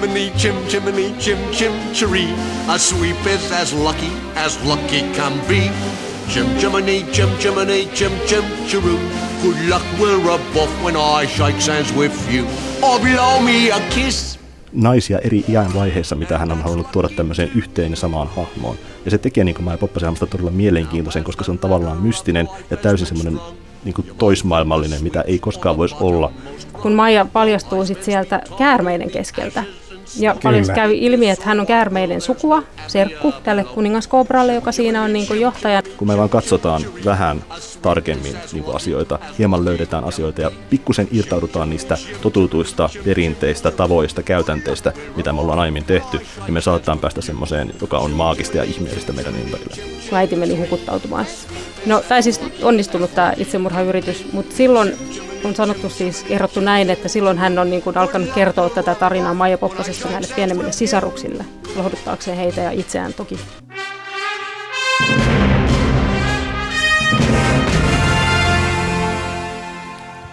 Chim chimney, chim chimney, chim chim chiree. A sweep is as lucky as lucky can be. Chim chimney, chim chimney, chim chim chiroo. Good luck we're above when I shake hands with you. Or blow me a kiss. naisia eri iän vaiheissa, mitä hän on halunnut tuoda tämmöiseen yhteen ja samaan hahmoon. Ja se tekee niin Maija Poppasen todella mielenkiintoisen, koska se on tavallaan mystinen ja täysin semmoinen niin kuin toismaailmallinen, mitä ei koskaan voisi olla. Kun Maija paljastuu sit sieltä käärmeiden keskeltä, ja paljon käy ilmi, että hän on käärmeiden sukua, serkku tälle kuningaskobralle, joka siinä on niin johtaja. Kun me vaan katsotaan vähän tarkemmin niin asioita, hieman löydetään asioita ja pikkusen irtaudutaan niistä totutuista perinteistä, tavoista, käytänteistä, mitä me ollaan aiemmin tehty, niin me saattaa päästä semmoiseen, joka on maagista ja ihmeellistä meidän ympärillä. Äiti meni hukuttautumaan. No, tai siis onnistunut tämä itsemurhayritys, mutta silloin on sanottu siis, kerrottu näin, että silloin hän on niin kuin alkanut kertoa tätä tarinaa Maija Poppasesta näille pienemmille sisaruksille, lohduttaakseen heitä ja itseään toki.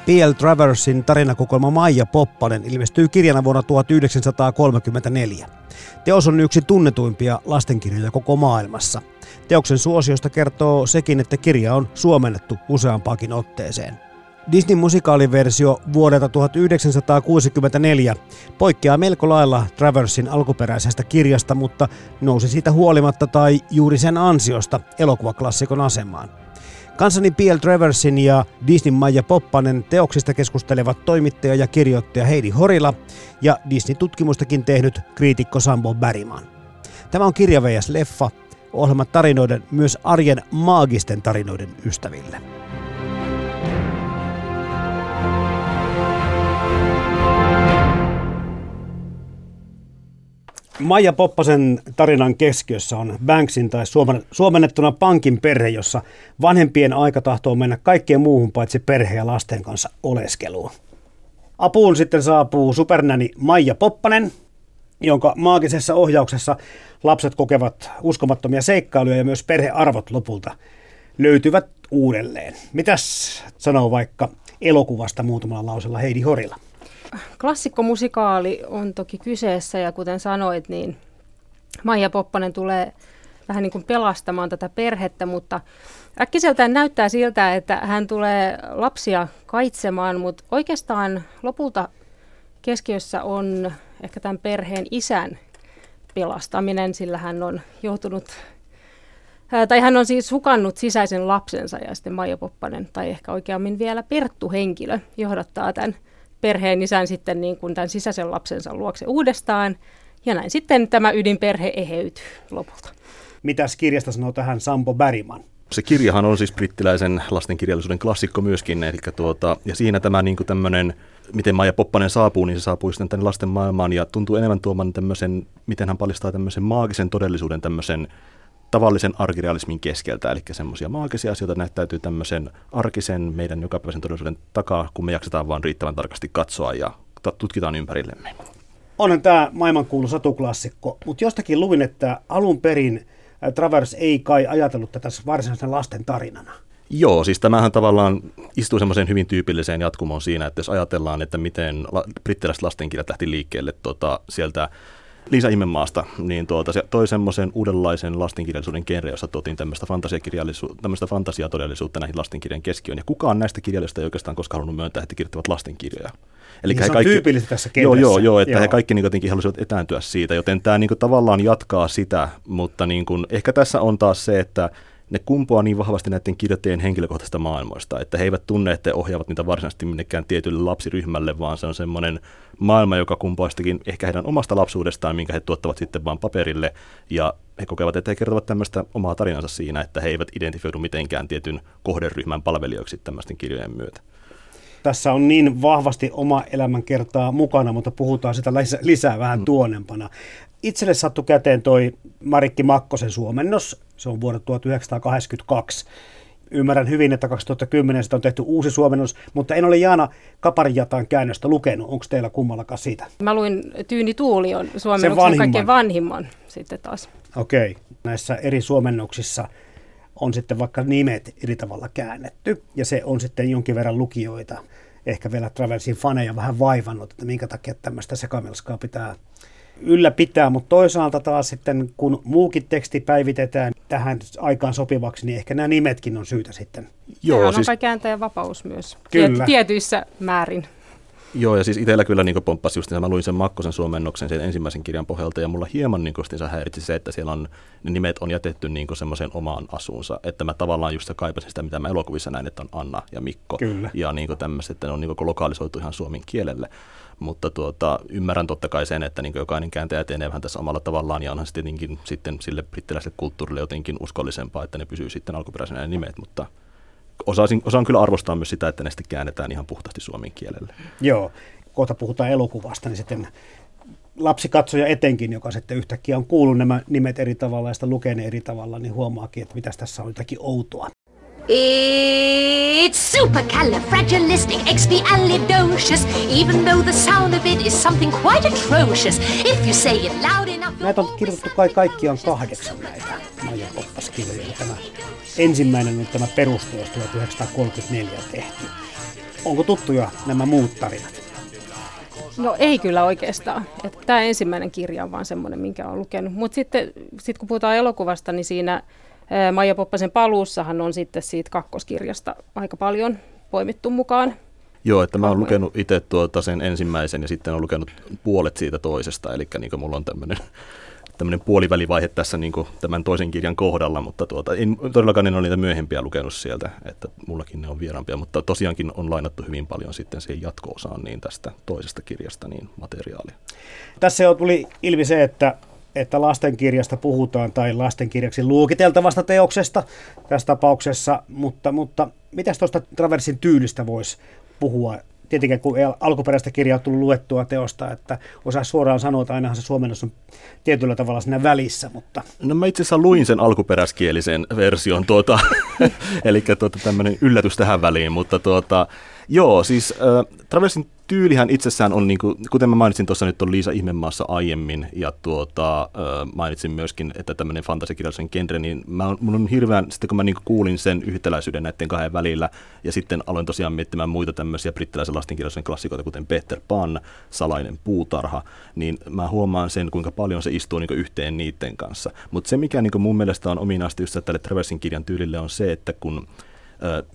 P.L. Traversin tarinakokoelma Maija Poppanen ilmestyy kirjana vuonna 1934. Teos on yksi tunnetuimpia lastenkirjoja koko maailmassa. Teoksen suosiosta kertoo sekin, että kirja on suomennettu useampaakin otteeseen. Disneyn musikaaliversio vuodelta 1964 poikkeaa melko lailla Traversin alkuperäisestä kirjasta, mutta nousi siitä huolimatta tai juuri sen ansiosta elokuvaklassikon asemaan. Kansani P.L. Traversin ja Disney Maija Poppanen teoksista keskustelevat toimittaja ja kirjoittaja Heidi Horila ja Disney-tutkimustakin tehnyt kriitikko Sambo Bäriman. Tämä on kirja leffa, ohjelma tarinoiden myös arjen maagisten tarinoiden ystäville. Maija Poppasen tarinan keskiössä on Banksin tai suomennettuna pankin perhe, jossa vanhempien aika tahtoo mennä kaikkeen muuhun paitsi perhe ja lasten kanssa oleskeluun. Apuun sitten saapuu supernäni Maija Poppanen, jonka maagisessa ohjauksessa lapset kokevat uskomattomia seikkailuja ja myös perhearvot lopulta löytyvät uudelleen. Mitäs sanoo vaikka elokuvasta muutamalla lausella Heidi Horila? Klassikkomusikaali on toki kyseessä ja kuten sanoit, niin Maija Poppanen tulee vähän niin kuin pelastamaan tätä perhettä, mutta äkkiseltään näyttää siltä, että hän tulee lapsia kaitsemaan, mutta oikeastaan lopulta keskiössä on ehkä tämän perheen isän pelastaminen, sillä hän on joutunut, tai hän on siis hukannut sisäisen lapsensa ja sitten Maija Poppanen, tai ehkä oikeammin vielä Perttu-henkilö, johdattaa tämän perheen isän sitten niin kuin tämän sisäisen lapsensa luokse uudestaan. Ja näin sitten tämä ydinperhe eheytyy lopulta. Mitäs kirjasta sanoo tähän Sampo Bäriman? Se kirjahan on siis brittiläisen lastenkirjallisuuden klassikko myöskin, eli tuota, ja siinä tämä niin kuin tämmöinen, miten Maija Poppanen saapuu, niin se saapuu sitten tänne lasten maailmaan ja tuntuu enemmän tuoman tämmöisen, miten hän paljastaa tämmöisen maagisen todellisuuden, tämmöisen tavallisen arkirealismin keskeltä, eli semmoisia maagisia asioita näyttäytyy tämmöisen arkisen meidän jokapäiväisen todellisuuden takaa, kun me jaksetaan vaan riittävän tarkasti katsoa ja tutkitaan ympärillemme. Onhan tämä maailmankuulu satuklassikko, mutta jostakin luin, että alun perin Travers ei kai ajatellut tätä varsinaisen lasten tarinana. Joo, siis tämähän tavallaan istuu semmoiseen hyvin tyypilliseen jatkumoon siinä, että jos ajatellaan, että miten brittiläiset lastenkirjat lähti liikkeelle tuota, sieltä Liisa Imenmaasta, niin tuota, se toi semmoisen uudenlaisen lastenkirjallisuuden genre, jossa tuotiin tämmöistä, fantasiakirjallisuutta, tämmöistä fantasiatodellisuutta näihin lastenkirjan keskiöön. Ja kukaan näistä kirjailijoista ei oikeastaan koskaan halunnut myöntää, että kirjoittavat lastenkirjoja. Eli niin he kaikki, tyypillistä tässä kentässä. Joo, joo, joo että joo. he kaikki niin jotenkin halusivat etääntyä siitä, joten tämä niin kuin, tavallaan jatkaa sitä, mutta niin kuin, ehkä tässä on taas se, että ne kumpuaa niin vahvasti näiden kirjoittajien henkilökohtaisista maailmoista, että he eivät tunne, että he ohjaavat niitä varsinaisesti minnekään tietylle lapsiryhmälle, vaan se on semmoinen maailma, joka kumpuaa ehkä heidän omasta lapsuudestaan, minkä he tuottavat sitten vaan paperille, ja he kokevat, että he kertovat tämmöistä omaa tarinansa siinä, että he eivät identifioidu mitenkään tietyn kohderyhmän palvelijoiksi tämmöisten kirjojen myötä. tässä on niin vahvasti oma elämänkertaa mukana, mutta puhutaan sitä lisää vähän mm. tuonempana. Itselle sattu käteen toi Marikki Makkosen suomennos, se on vuodelta 1982. Ymmärrän hyvin, että 2010 sitä on tehty uusi suomennos, mutta en ole Jaana Kaparijatan käännöstä lukenut. Onko teillä kummallakaan siitä? Mä luin Tyyni Tuuli on suomennoksen kaikkein vanhimman sitten taas. Okei. Okay. Näissä eri suomennoksissa on sitten vaikka nimet eri tavalla käännetty, ja se on sitten jonkin verran lukijoita, ehkä vielä Travelsin faneja vähän vaivannut, että minkä takia tämmöistä sekamelskaa pitää ylläpitää, mutta toisaalta taas sitten, kun muukin teksti päivitetään tähän aikaan sopivaksi, niin ehkä nämä nimetkin on syytä sitten. Joo, Sehän siis... on kääntäjän vapaus myös kyllä. tietyissä määrin. Joo, ja siis itsellä kyllä niin pomppasi just, mä luin sen Makkosen suomennoksen sen ensimmäisen kirjan pohjalta, ja mulla hieman niin kuin, häiritsi se, että siellä on, ne nimet on jätetty niin semmoiseen omaan asuunsa, että mä tavallaan just kaipasin sitä, mitä mä elokuvissa näin, että on Anna ja Mikko, kyllä. ja niin tämmöiset, että ne on niin lokalisoitu ihan suomen kielelle. Mutta tuota, ymmärrän totta kai sen, että niin jokainen kääntäjä etenee vähän tässä omalla tavallaan, ja onhan se tietenkin sitten sille brittiläiselle kulttuurille jotenkin uskollisempaa, että ne pysyy sitten alkuperäisenä nimet, mutta osaisin, osaan kyllä arvostaa myös sitä, että ne sitten käännetään ihan puhtaasti suomen kielelle. Joo, kohta puhutaan elokuvasta, niin sitten lapsikatsoja etenkin, joka sitten yhtäkkiä on kuullut nämä nimet eri tavalla ja sitä lukee ne eri tavalla, niin huomaakin, että mitä tässä on jotakin outoa. It's supercalifragilisticexpialidocious, even though the sound of it is something quite atrocious. If you say it loud enough... Näitä on kirjoitettu kai kaikkiaan kahdeksan näitä Maija Poppaskirjoja. Tämä ensimmäinen on tämä perusteos 1934 tehty. Onko tuttuja nämä muut tarinat? No ei kyllä oikeastaan. Että tämä ensimmäinen kirja on vaan semmoinen, minkä olen lukenut. Mutta sitten sit kun puhutaan elokuvasta, niin siinä Maija Poppasen paluussahan on sitten siitä kakkoskirjasta aika paljon poimittu mukaan. Joo, että mä oon lukenut itse tuota sen ensimmäisen ja sitten on lukenut puolet siitä toisesta, eli niin mulla on tämmöinen tämmöinen puolivälivaihe tässä niin tämän toisen kirjan kohdalla, mutta tuota, en, todellakaan en ole niitä myöhempiä lukenut sieltä, että mullakin ne on vieraampia, mutta tosiaankin on lainattu hyvin paljon sitten siihen jatko-osaan niin tästä toisesta kirjasta niin materiaalia. Tässä jo tuli ilmi se, että että lastenkirjasta puhutaan tai lastenkirjaksi luokiteltavasta teoksesta tässä tapauksessa, mutta, mutta mitäs tuosta Traversin tyylistä voisi puhua? Tietenkin kun alkuperäistä kirjaa tullut luettua teosta, että osaa suoraan sanoa, että ainahan se suomennos on tietyllä tavalla siinä välissä. Mutta... No mä itse asiassa luin sen alkuperäiskielisen version, tuota, eli tuota, tämmöinen yllätys tähän väliin, mutta tuota, joo, siis äh, Traversin tyylihän itsessään on, niin kuin, kuten mä mainitsin tuossa nyt on Liisa Ihmemaassa aiemmin, ja tuota, mainitsin myöskin, että tämmöinen fantasiakirjallisen genre, niin mä mun on hirveän, sitten kun mä niin kuulin sen yhtäläisyyden näiden kahden välillä, ja sitten aloin tosiaan miettimään muita tämmöisiä brittiläisen lastenkirjallisen klassikoita, kuten Peter Pan, Salainen puutarha, niin mä huomaan sen, kuinka paljon se istuu niin yhteen niiden kanssa. Mutta se, mikä niin mun mielestä on ominaista just tälle Traversin kirjan tyylille, on se, että kun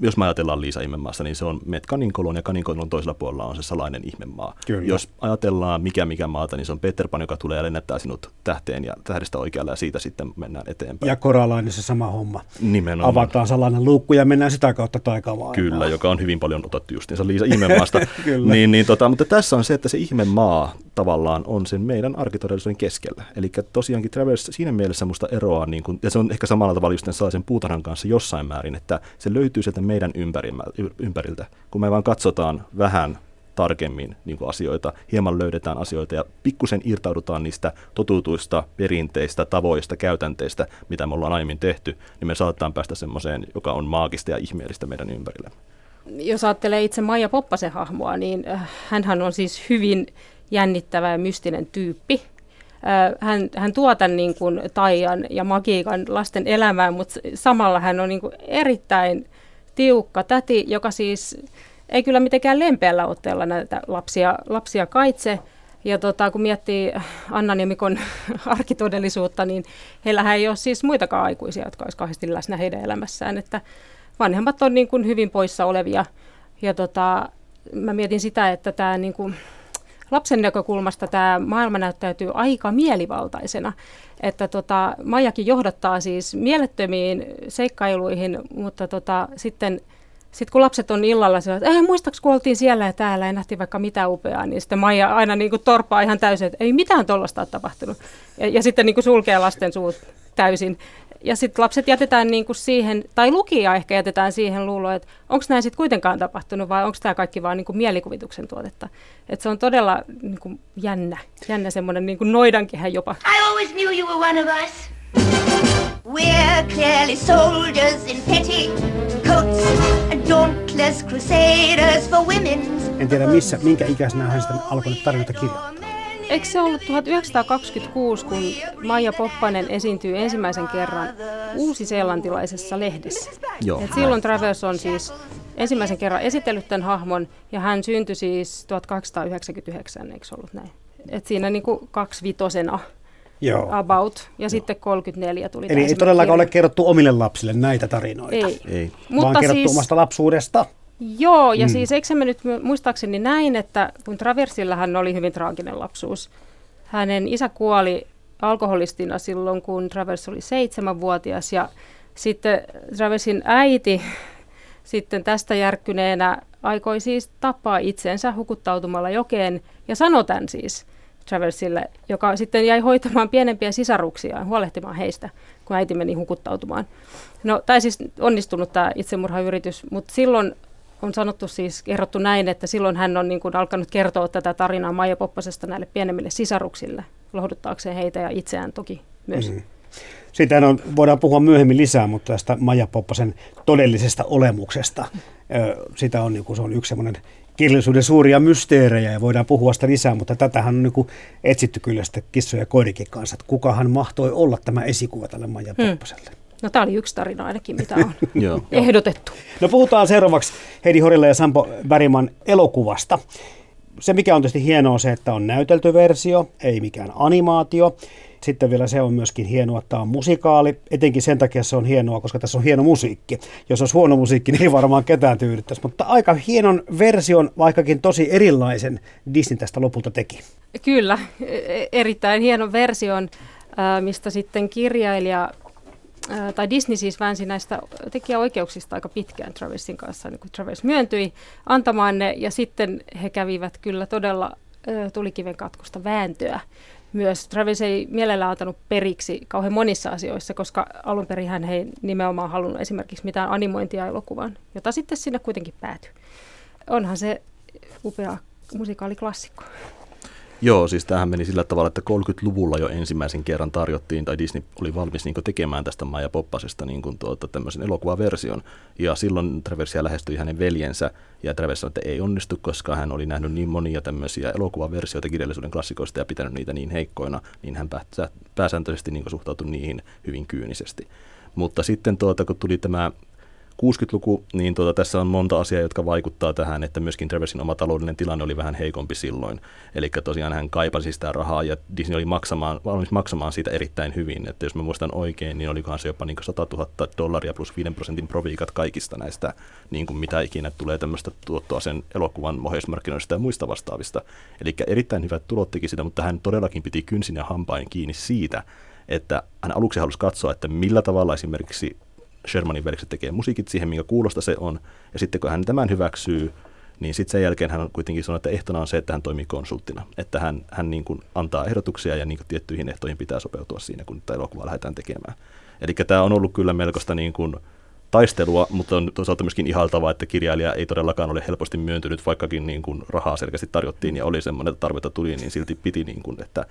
jos me ajatellaan Liisa Ihmemaassa, niin se on met Kaninkolon ja Kaninkolon toisella puolella on se salainen ihmemaa. Kyllä. Jos ajatellaan mikä mikä maata, niin se on Peter Pan, joka tulee ja lennättää sinut tähteen ja tähdestä oikealle ja siitä sitten mennään eteenpäin. Ja Koralainen se sama homma. Nimenomaan. Avataan salainen luukku ja mennään sitä kautta taikavaan. Kyllä, joka on hyvin paljon otettu justiinsa Liisa Ihmemaasta. niin, niin, tota, mutta tässä on se, että se ihmemaa tavallaan on sen meidän arkitodellisuuden keskellä. Eli tosiaankin Travers siinä mielessä musta eroaa, niin kun, ja se on ehkä samalla tavalla just sellaisen puutarhan kanssa jossain määrin, että se löytyy sieltä meidän ympäriltä. Kun me vaan katsotaan vähän tarkemmin niin kuin asioita, hieman löydetään asioita ja pikkusen irtaudutaan niistä totutuista perinteistä, tavoista, käytänteistä, mitä me ollaan aiemmin tehty, niin me saatetaan päästä semmoiseen, joka on maagista ja ihmeellistä meidän ympärillä. Jos ajattelee itse Maija Poppasen hahmoa, niin äh, hän on siis hyvin jännittävä ja mystinen tyyppi. Hän, hän tuo tämän niin kuin taian ja magiikan lasten elämään, mutta samalla hän on niin kuin erittäin tiukka täti, joka siis ei kyllä mitenkään lempeällä otteella näitä lapsia, lapsia kaitse. Ja tota, kun miettii Annan ja Mikon arkitodellisuutta, niin heillähän ei ole siis muitakaan aikuisia, jotka olisivat kauheasti läsnä heidän elämässään. Että vanhemmat on niin kuin hyvin poissa olevia. Ja tota, mä mietin sitä, että tämä niin kuin, lapsen näkökulmasta tämä maailma näyttäytyy aika mielivaltaisena. Että tota, Maijakin johdattaa siis mielettömiin seikkailuihin, mutta tota, sitten sit kun lapset on illalla sillä, että ei muistaaks kun oltiin siellä ja täällä ja nähtiin vaikka mitä upeaa, niin sitten Maija aina niin kuin torpaa ihan täysin, että ei mitään tuollaista ole tapahtunut. Ja, ja sitten niin kuin sulkee lasten suut täysin. Ja sitten lapset jätetään niin kuin siihen, tai lukija ehkä jätetään siihen luuloon, että onko näin sitten kuitenkaan tapahtunut vai onko tämä kaikki vaan niin kuin mielikuvituksen tuotetta. Että se on todella niin kuin jännä, jännä semmoinen niin kuin noidankehä jopa. I always knew you were one of us. We're clearly soldiers in petticoats, dauntless crusaders for women's En tiedä missä, minkä ikäisenä hän sitten alkoi tarinoita kirjoittaa. Eikö se ollut 1926, kun Maija Poppanen esiintyy ensimmäisen kerran uusi-seelantilaisessa lehdessä? Joo, Et silloin Travers on siis ensimmäisen kerran esitellyt tämän hahmon, ja hän syntyi siis 1899, eikö se ollut näin? Et siinä niin kuin kaksivitosena Joo. about, ja sitten 34 tuli Eli ei todellakaan ole kirja. kerrottu omille lapsille näitä tarinoita, Ei. Ei. vaan Mutta kerrottu siis, omasta lapsuudesta. Joo, ja mm. siis eikö se mennyt muistaakseni näin, että kun Traversilla hän oli hyvin traaginen lapsuus. Hänen isä kuoli alkoholistina silloin, kun Travers oli seitsemänvuotias, ja sitten Traversin äiti sitten tästä järkkyneenä aikoi siis tappaa itsensä hukuttautumalla jokeen, ja sanoi tämän siis Traversille, joka sitten jäi hoitamaan pienempiä sisaruksiaan, huolehtimaan heistä, kun äiti meni hukuttautumaan. No, tai siis onnistunut tämä itsemurhayritys, mutta silloin on sanottu siis, kerrottu näin, että silloin hän on niin kuin alkanut kertoa tätä tarinaa Maija Poppasesta näille pienemmille sisaruksille, lohduttaakseen heitä ja itseään toki myös. Mm. Siitä on, voidaan puhua myöhemmin lisää, mutta tästä Maija Poppasen todellisesta olemuksesta. Sitä on, niin kuin, se on yksi semmoinen kirjallisuuden suuria mysteerejä ja voidaan puhua sitä lisää, mutta tätähän on niin kuin etsitty kyllä sitten kissoja ja koirikin kanssa, että kukahan mahtoi olla tämä esikuva tälle Maija Poppaselle. No tämä oli yksi tarina ainakin, mitä on ehdotettu. No puhutaan seuraavaksi Heidi Horilla ja Sampo Bergman elokuvasta. Se mikä on tietysti hienoa on se, että on näytelty versio, ei mikään animaatio. Sitten vielä se on myöskin hienoa, että tämä on musikaali. Etenkin sen takia se on hienoa, koska tässä on hieno musiikki. Jos olisi huono musiikki, niin ei varmaan ketään tyydyttäisi. Mutta aika hienon version, vaikkakin tosi erilaisen, Disney tästä lopulta teki. Kyllä, e- erittäin hienon version, mistä sitten kirjailija, tai Disney siis väänsi näistä tekijäoikeuksista aika pitkään Traversin kanssa, niin kun Travers myöntyi antamaan ne, ja sitten he kävivät kyllä todella tulikiven katkosta vääntöä. Myös Travis ei mielellään antanut periksi kauhean monissa asioissa, koska alun perin hän ei nimenomaan halunnut esimerkiksi mitään animointia elokuvaan, jota sitten sinne kuitenkin päätyi. Onhan se upea musikaaliklassikko. Joo, siis tämähän meni sillä tavalla, että 30-luvulla jo ensimmäisen kerran tarjottiin, tai Disney oli valmis niin tekemään tästä Maija Poppasesta niin tuota, tämmöisen elokuvaversion. Ja silloin Traversia lähestyi hänen veljensä, ja Travers sanoi, että ei onnistu, koska hän oli nähnyt niin monia tämmöisiä elokuvaversioita kirjallisuuden klassikoista ja pitänyt niitä niin heikkoina, niin hän pääsä- pääsääntöisesti niin suhtautui niihin hyvin kyynisesti. Mutta sitten tuota, kun tuli tämä 60-luku, niin tuota, tässä on monta asiaa, jotka vaikuttaa tähän, että myöskin Traversin oma taloudellinen tilanne oli vähän heikompi silloin. Eli tosiaan hän kaipasi sitä rahaa ja Disney oli maksamaan, valmis maksamaan siitä erittäin hyvin. Että jos mä muistan oikein, niin olikohan se jopa niin 100 000 dollaria plus 5 prosentin proviikat kaikista näistä, niin kuin mitä ikinä tulee tämmöistä tuottoa sen elokuvan ohjeismarkkinoista ja muista vastaavista. Eli erittäin hyvät tulot teki sitä, mutta hän todellakin piti kynsin ja hampain kiinni siitä, että hän aluksi halusi katsoa, että millä tavalla esimerkiksi Shermanin veljekset tekee musiikit siihen, minkä kuulosta se on. Ja sitten kun hän tämän hyväksyy, niin sitten sen jälkeen hän kuitenkin sanoo, että ehtona on se, että hän toimii konsulttina. Että hän, hän niin kuin antaa ehdotuksia ja niin kuin tiettyihin ehtoihin pitää sopeutua siinä, kun tätä elokuvaa lähdetään tekemään. Eli tämä on ollut kyllä melkoista niin kuin taistelua, mutta on toisaalta myöskin ihaltavaa, että kirjailija ei todellakaan ole helposti myöntynyt, vaikkakin niin kuin rahaa selkeästi tarjottiin ja oli semmoinen, että tarvetta tuli, niin silti piti, niin kuin, että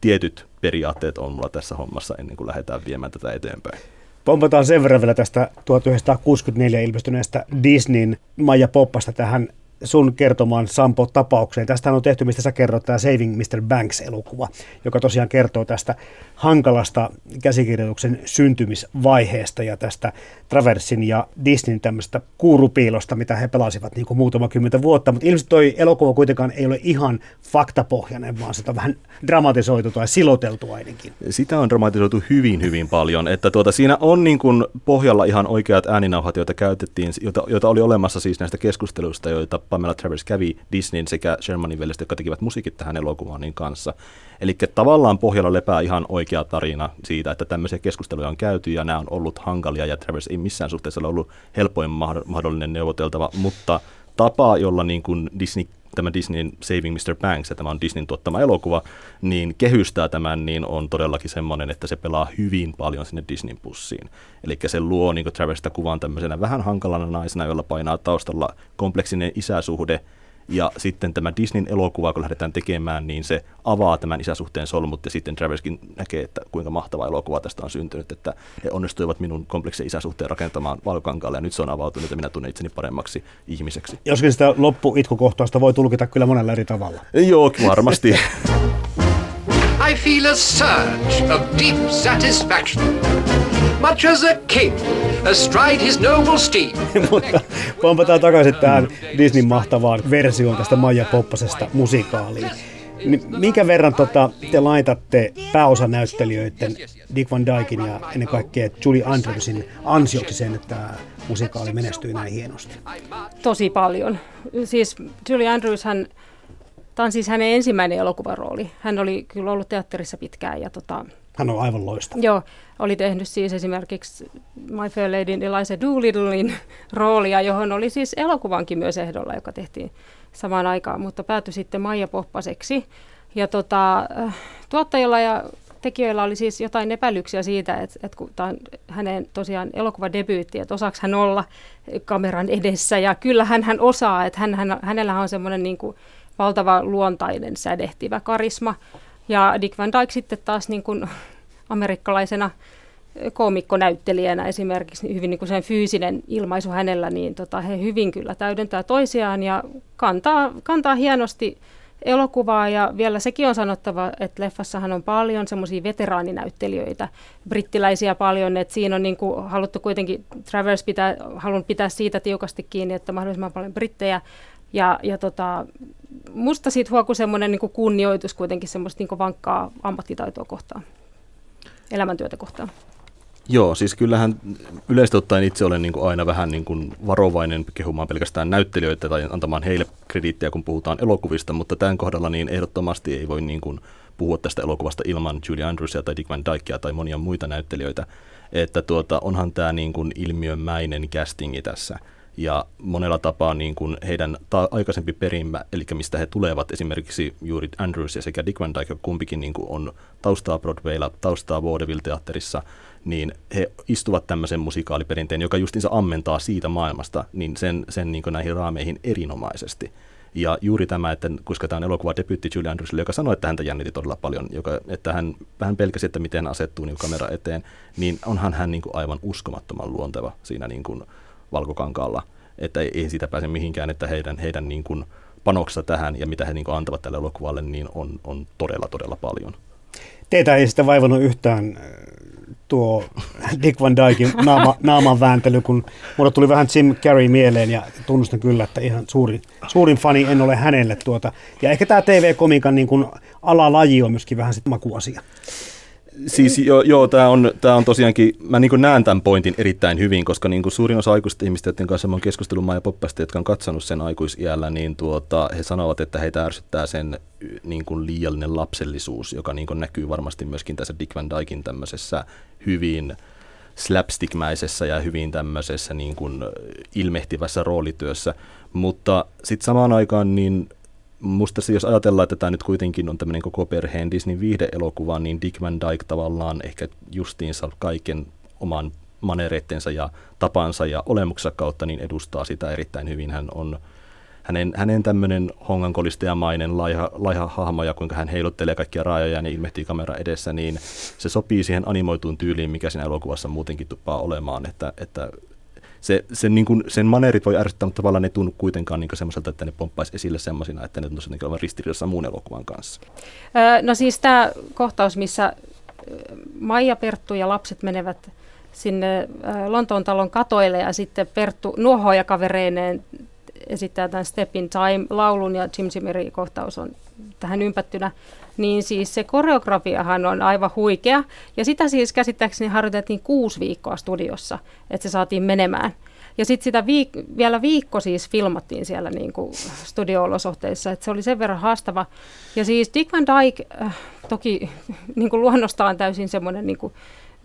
tietyt periaatteet on mulla tässä hommassa ennen kuin lähdetään viemään tätä eteenpäin. Pompataan sen verran vielä tästä 1964 ilmestyneestä Disneyn Maija Poppasta tähän sun kertomaan Sampo-tapaukseen. Tästä on tehty, mistä sä kerrot, tämä Saving Mr. Banks-elokuva, joka tosiaan kertoo tästä hankalasta käsikirjoituksen syntymisvaiheesta ja tästä Traversin ja Disneyn tämmöistä kuurupiilosta, mitä he pelasivat niin kuin muutama kymmentä vuotta. Mutta ilmeisesti toi elokuva kuitenkaan ei ole ihan faktapohjainen, vaan sitä on vähän dramatisoitu tai siloteltu ainakin. Sitä on dramatisoitu hyvin, hyvin paljon. Että tuota, siinä on niin kuin pohjalla ihan oikeat ääninauhat, joita käytettiin, joita, joita oli olemassa siis näistä keskusteluista, joita Pamela Travers kävi Disneyn sekä Shermanin veljestä, jotka tekivät musiikit tähän elokuvaan niin kanssa. Eli tavallaan pohjalla lepää ihan oikea tarina siitä, että tämmöisiä keskusteluja on käyty ja nämä on ollut hankalia ja Travers ei missään suhteessa ole ollut helpoin mahdollinen neuvoteltava, mutta tapa, jolla niin kuin Disney tämä Disneyn Saving Mr. Banks, ja tämä on Disneyn tuottama elokuva, niin kehystää tämän, niin on todellakin semmoinen, että se pelaa hyvin paljon sinne Disneyn pussiin. Eli se luo niin Traversista kuvan tämmöisenä vähän hankalana naisena, jolla painaa taustalla kompleksinen isäsuhde, ja sitten tämä Disneyn elokuva, kun lähdetään tekemään, niin se avaa tämän isäsuhteen solmut ja sitten Traverskin näkee, että kuinka mahtava elokuva tästä on syntynyt, että he onnistuivat minun kompleksen isäsuhteen rakentamaan valkokankaalle ja nyt se on avautunut ja minä tunnen itseni paremmaksi ihmiseksi. Joskin sitä loppuitkukohtausta voi tulkita kyllä monella eri tavalla. Joo, varmasti. I feel a surge of deep satisfaction, much as a king astride his noble steed. Mutta palataan takaisin tähän Disneyn mahtavaan versioon tästä Maija Poppasesta musikaaliin. Niin minkä verran tota, te laitatte pääosanäyttelijöiden Dick Van Dyken ja ennen kaikkea Julie Andrewsin ansioksi sen, että tämä musikaali menestyi näin hienosti? Tosi paljon. Siis Julie Andrews, hän, tämä on siis hänen ensimmäinen elokuvarooli. Hän oli kyllä ollut teatterissa pitkään ja tota, Hän on aivan loistava. Joo, oli tehnyt siis esimerkiksi My Fair Lady Eliza Doolittlein roolia, johon oli siis elokuvankin myös ehdolla, joka tehtiin samaan aikaan, mutta päätyi sitten Maija Poppaseksi. Ja tota, äh, tuottajilla ja tekijöillä oli siis jotain epäilyksiä siitä, että, että kun tämä on hänen tosiaan elokuvadebyytti, että osaako hän olla kameran edessä. Ja kyllä hän, hän osaa, että hän, hän, hänellä on semmoinen niin valtava luontainen sädehtivä karisma. Ja Dick Van Dyke sitten taas niin kuin amerikkalaisena koomikkonäyttelijänä esimerkiksi niin hyvin niin kuin sen fyysinen ilmaisu hänellä, niin tota, he hyvin kyllä täydentää toisiaan ja kantaa, kantaa hienosti elokuvaa. Ja vielä sekin on sanottava, että leffassahan on paljon semmoisia veteraaninäyttelijöitä, brittiläisiä paljon, että siinä on niin kuin haluttu kuitenkin, Travers pitää, halunnut pitää siitä tiukasti kiinni, että mahdollisimman paljon brittejä ja, ja tota, musta siitä huokuu semmoinen niin kuin kunnioitus kuitenkin semmoista niin vankkaa ammattitaitoa kohtaan, elämäntyötä kohtaan. Joo, siis kyllähän yleisesti ottaen itse olen niin kuin aina vähän niin kuin varovainen kehumaan pelkästään näyttelijöitä tai antamaan heille krediittiä, kun puhutaan elokuvista, mutta tämän kohdalla niin ehdottomasti ei voi niin kuin puhua tästä elokuvasta ilman Julie Andrewsia tai Dick Van Dykea tai monia muita näyttelijöitä, että tuota, onhan tämä niin kuin ilmiömäinen castingi tässä. Ja monella tapaa niin kuin heidän ta- aikaisempi perimä, eli mistä he tulevat, esimerkiksi juuri Andrews ja sekä Dick Van Dyke, kumpikin niin kuin on taustaa Broadwaylla, taustaa Vaudeville-teatterissa, niin he istuvat tämmöisen musikaaliperinteen, joka justiinsa ammentaa siitä maailmasta, niin sen, sen niin näihin raameihin erinomaisesti. Ja juuri tämä, että koska tämä on elokuva debyytti Julie Andrewsille, joka sanoi, että häntä jännitti todella paljon, joka, että hän vähän pelkäsi, että miten asettuu niin kamera eteen, niin onhan hän niin kuin aivan uskomattoman luonteva siinä niin kuin valkokankaalla, että ei, ei siitä pääse mihinkään, että heidän, heidän niin kuin panoksensa tähän ja mitä he niin kuin antavat tälle elokuvalle, niin on, on todella, todella paljon. Teitä ei sitä vaivannut yhtään äh, tuo Dick Van Dyken naama, naaman vääntely, kun mulle tuli vähän Jim Carrey mieleen ja tunnustan kyllä, että ihan suurin, suurin fani en ole hänelle tuota. Ja ehkä tämä TV-komikan niin alalaji on myöskin vähän sitten makuasia. Siis joo, joo tämä on, tää on tosiaankin, mä niin näen tämän pointin erittäin hyvin, koska niin suurin osa aikuisista ihmistä, joiden kanssa mä oon keskustellut Maija Poppasta, jotka on katsonut sen aikuisiällä, niin tuota, he sanovat, että heitä ärsyttää sen niin kuin liiallinen lapsellisuus, joka niin kuin näkyy varmasti myöskin tässä Dick Van Dyken tämmöisessä hyvin slapstickmäisessä ja hyvin tämmöisessä niin kuin ilmehtivässä roolityössä. Mutta sitten samaan aikaan niin musta se, jos ajatellaan, että tämä nyt kuitenkin on tämmöinen koko perheen Disney viihdeelokuva, niin Dick Van Dyke tavallaan ehkä justiinsa kaiken oman manereittensa ja tapansa ja olemuksensa kautta niin edustaa sitä erittäin hyvin. Hän on hänen, hänen tämmöinen hongankolistajamainen laiha, laiha hahmo ja kuinka hän heiluttelee kaikkia raajoja ja ilmehtii kamera edessä, niin se sopii siihen animoituun tyyliin, mikä siinä elokuvassa muutenkin tuppaa olemaan, että, että se, se, niin kuin, sen maneerit voi ärsyttää, mutta tavallaan ne tunnu kuitenkaan niin semmoiselta, että ne pomppaisi esille semmoisina, että ne tuntuisi niin olevan ristiriidassa muun elokuvan kanssa. No siis tämä kohtaus, missä Maija, Perttu ja lapset menevät sinne Lontoon talon katoille ja sitten Perttu nuohoja kavereineen esittää tämän Step in Time-laulun ja Jim Zimmerin kohtaus on tähän ympättynä, niin siis se koreografiahan on aivan huikea. Ja sitä siis käsittääkseni harjoitettiin kuusi viikkoa studiossa, että se saatiin menemään. Ja sitten sitä viik- vielä viikko siis filmattiin siellä niin kuin studio-olosuhteissa, että se oli sen verran haastava. Ja siis Dick Van Dyke, äh, toki niin kuin luonnostaan täysin semmoinen niin kuin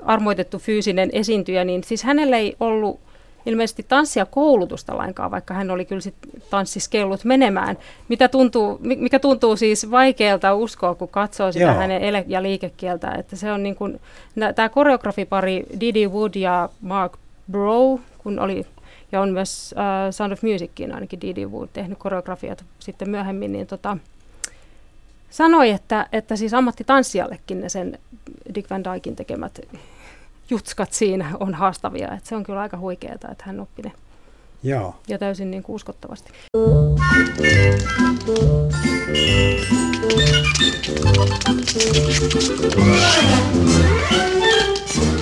armoitettu fyysinen esiintyjä, niin siis hänellä ei ollut ilmeisesti tanssia koulutusta lainkaan, vaikka hän oli kyllä sit tanssiskellut menemään, mitä tuntuu, mikä tuntuu siis vaikealta uskoa, kun katsoo sitä Joo. hänen ele- ja liikekieltä. Että se on niin kuin, tämä koreografipari Didi Wood ja Mark Bro, kun oli ja on myös uh, Sound of Musicin ainakin Didi Wood tehnyt koreografiat sitten myöhemmin, niin tota, sanoi, että, että siis ammattitanssijallekin ne sen Dick Van Dykin tekemät jutskat siinä on haastavia. Että se on kyllä aika huikeaa, että hän oppi ne. Joo. Ja täysin niin kuin uskottavasti.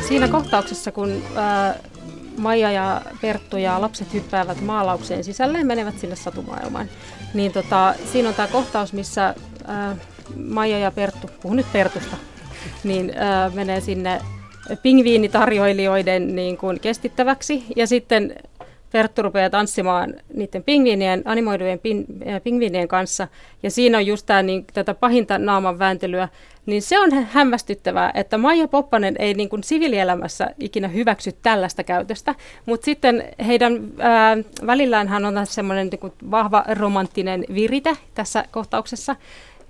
Siinä kohtauksessa, kun ää, Maija ja Perttu ja lapset hyppäävät maalaukseen sisälle ja menevät sinne satumaailmaan, niin tota, siinä on tämä kohtaus, missä ää, Maija ja Perttu, puhun nyt Pertusta, niin ää, menee sinne pingviinitarjoilijoiden niin kuin kestittäväksi. Ja sitten Perttu rupeaa tanssimaan niiden pingviinien, animoidujen äh, pingviinien kanssa. Ja siinä on just tämä, niin, tätä pahinta naaman vääntelyä. Niin se on hämmästyttävää, että Maija Poppanen ei niin kuin sivilielämässä ikinä hyväksy tällaista käytöstä. Mutta sitten heidän ää, välillään hän on semmoinen niin vahva romanttinen virite tässä kohtauksessa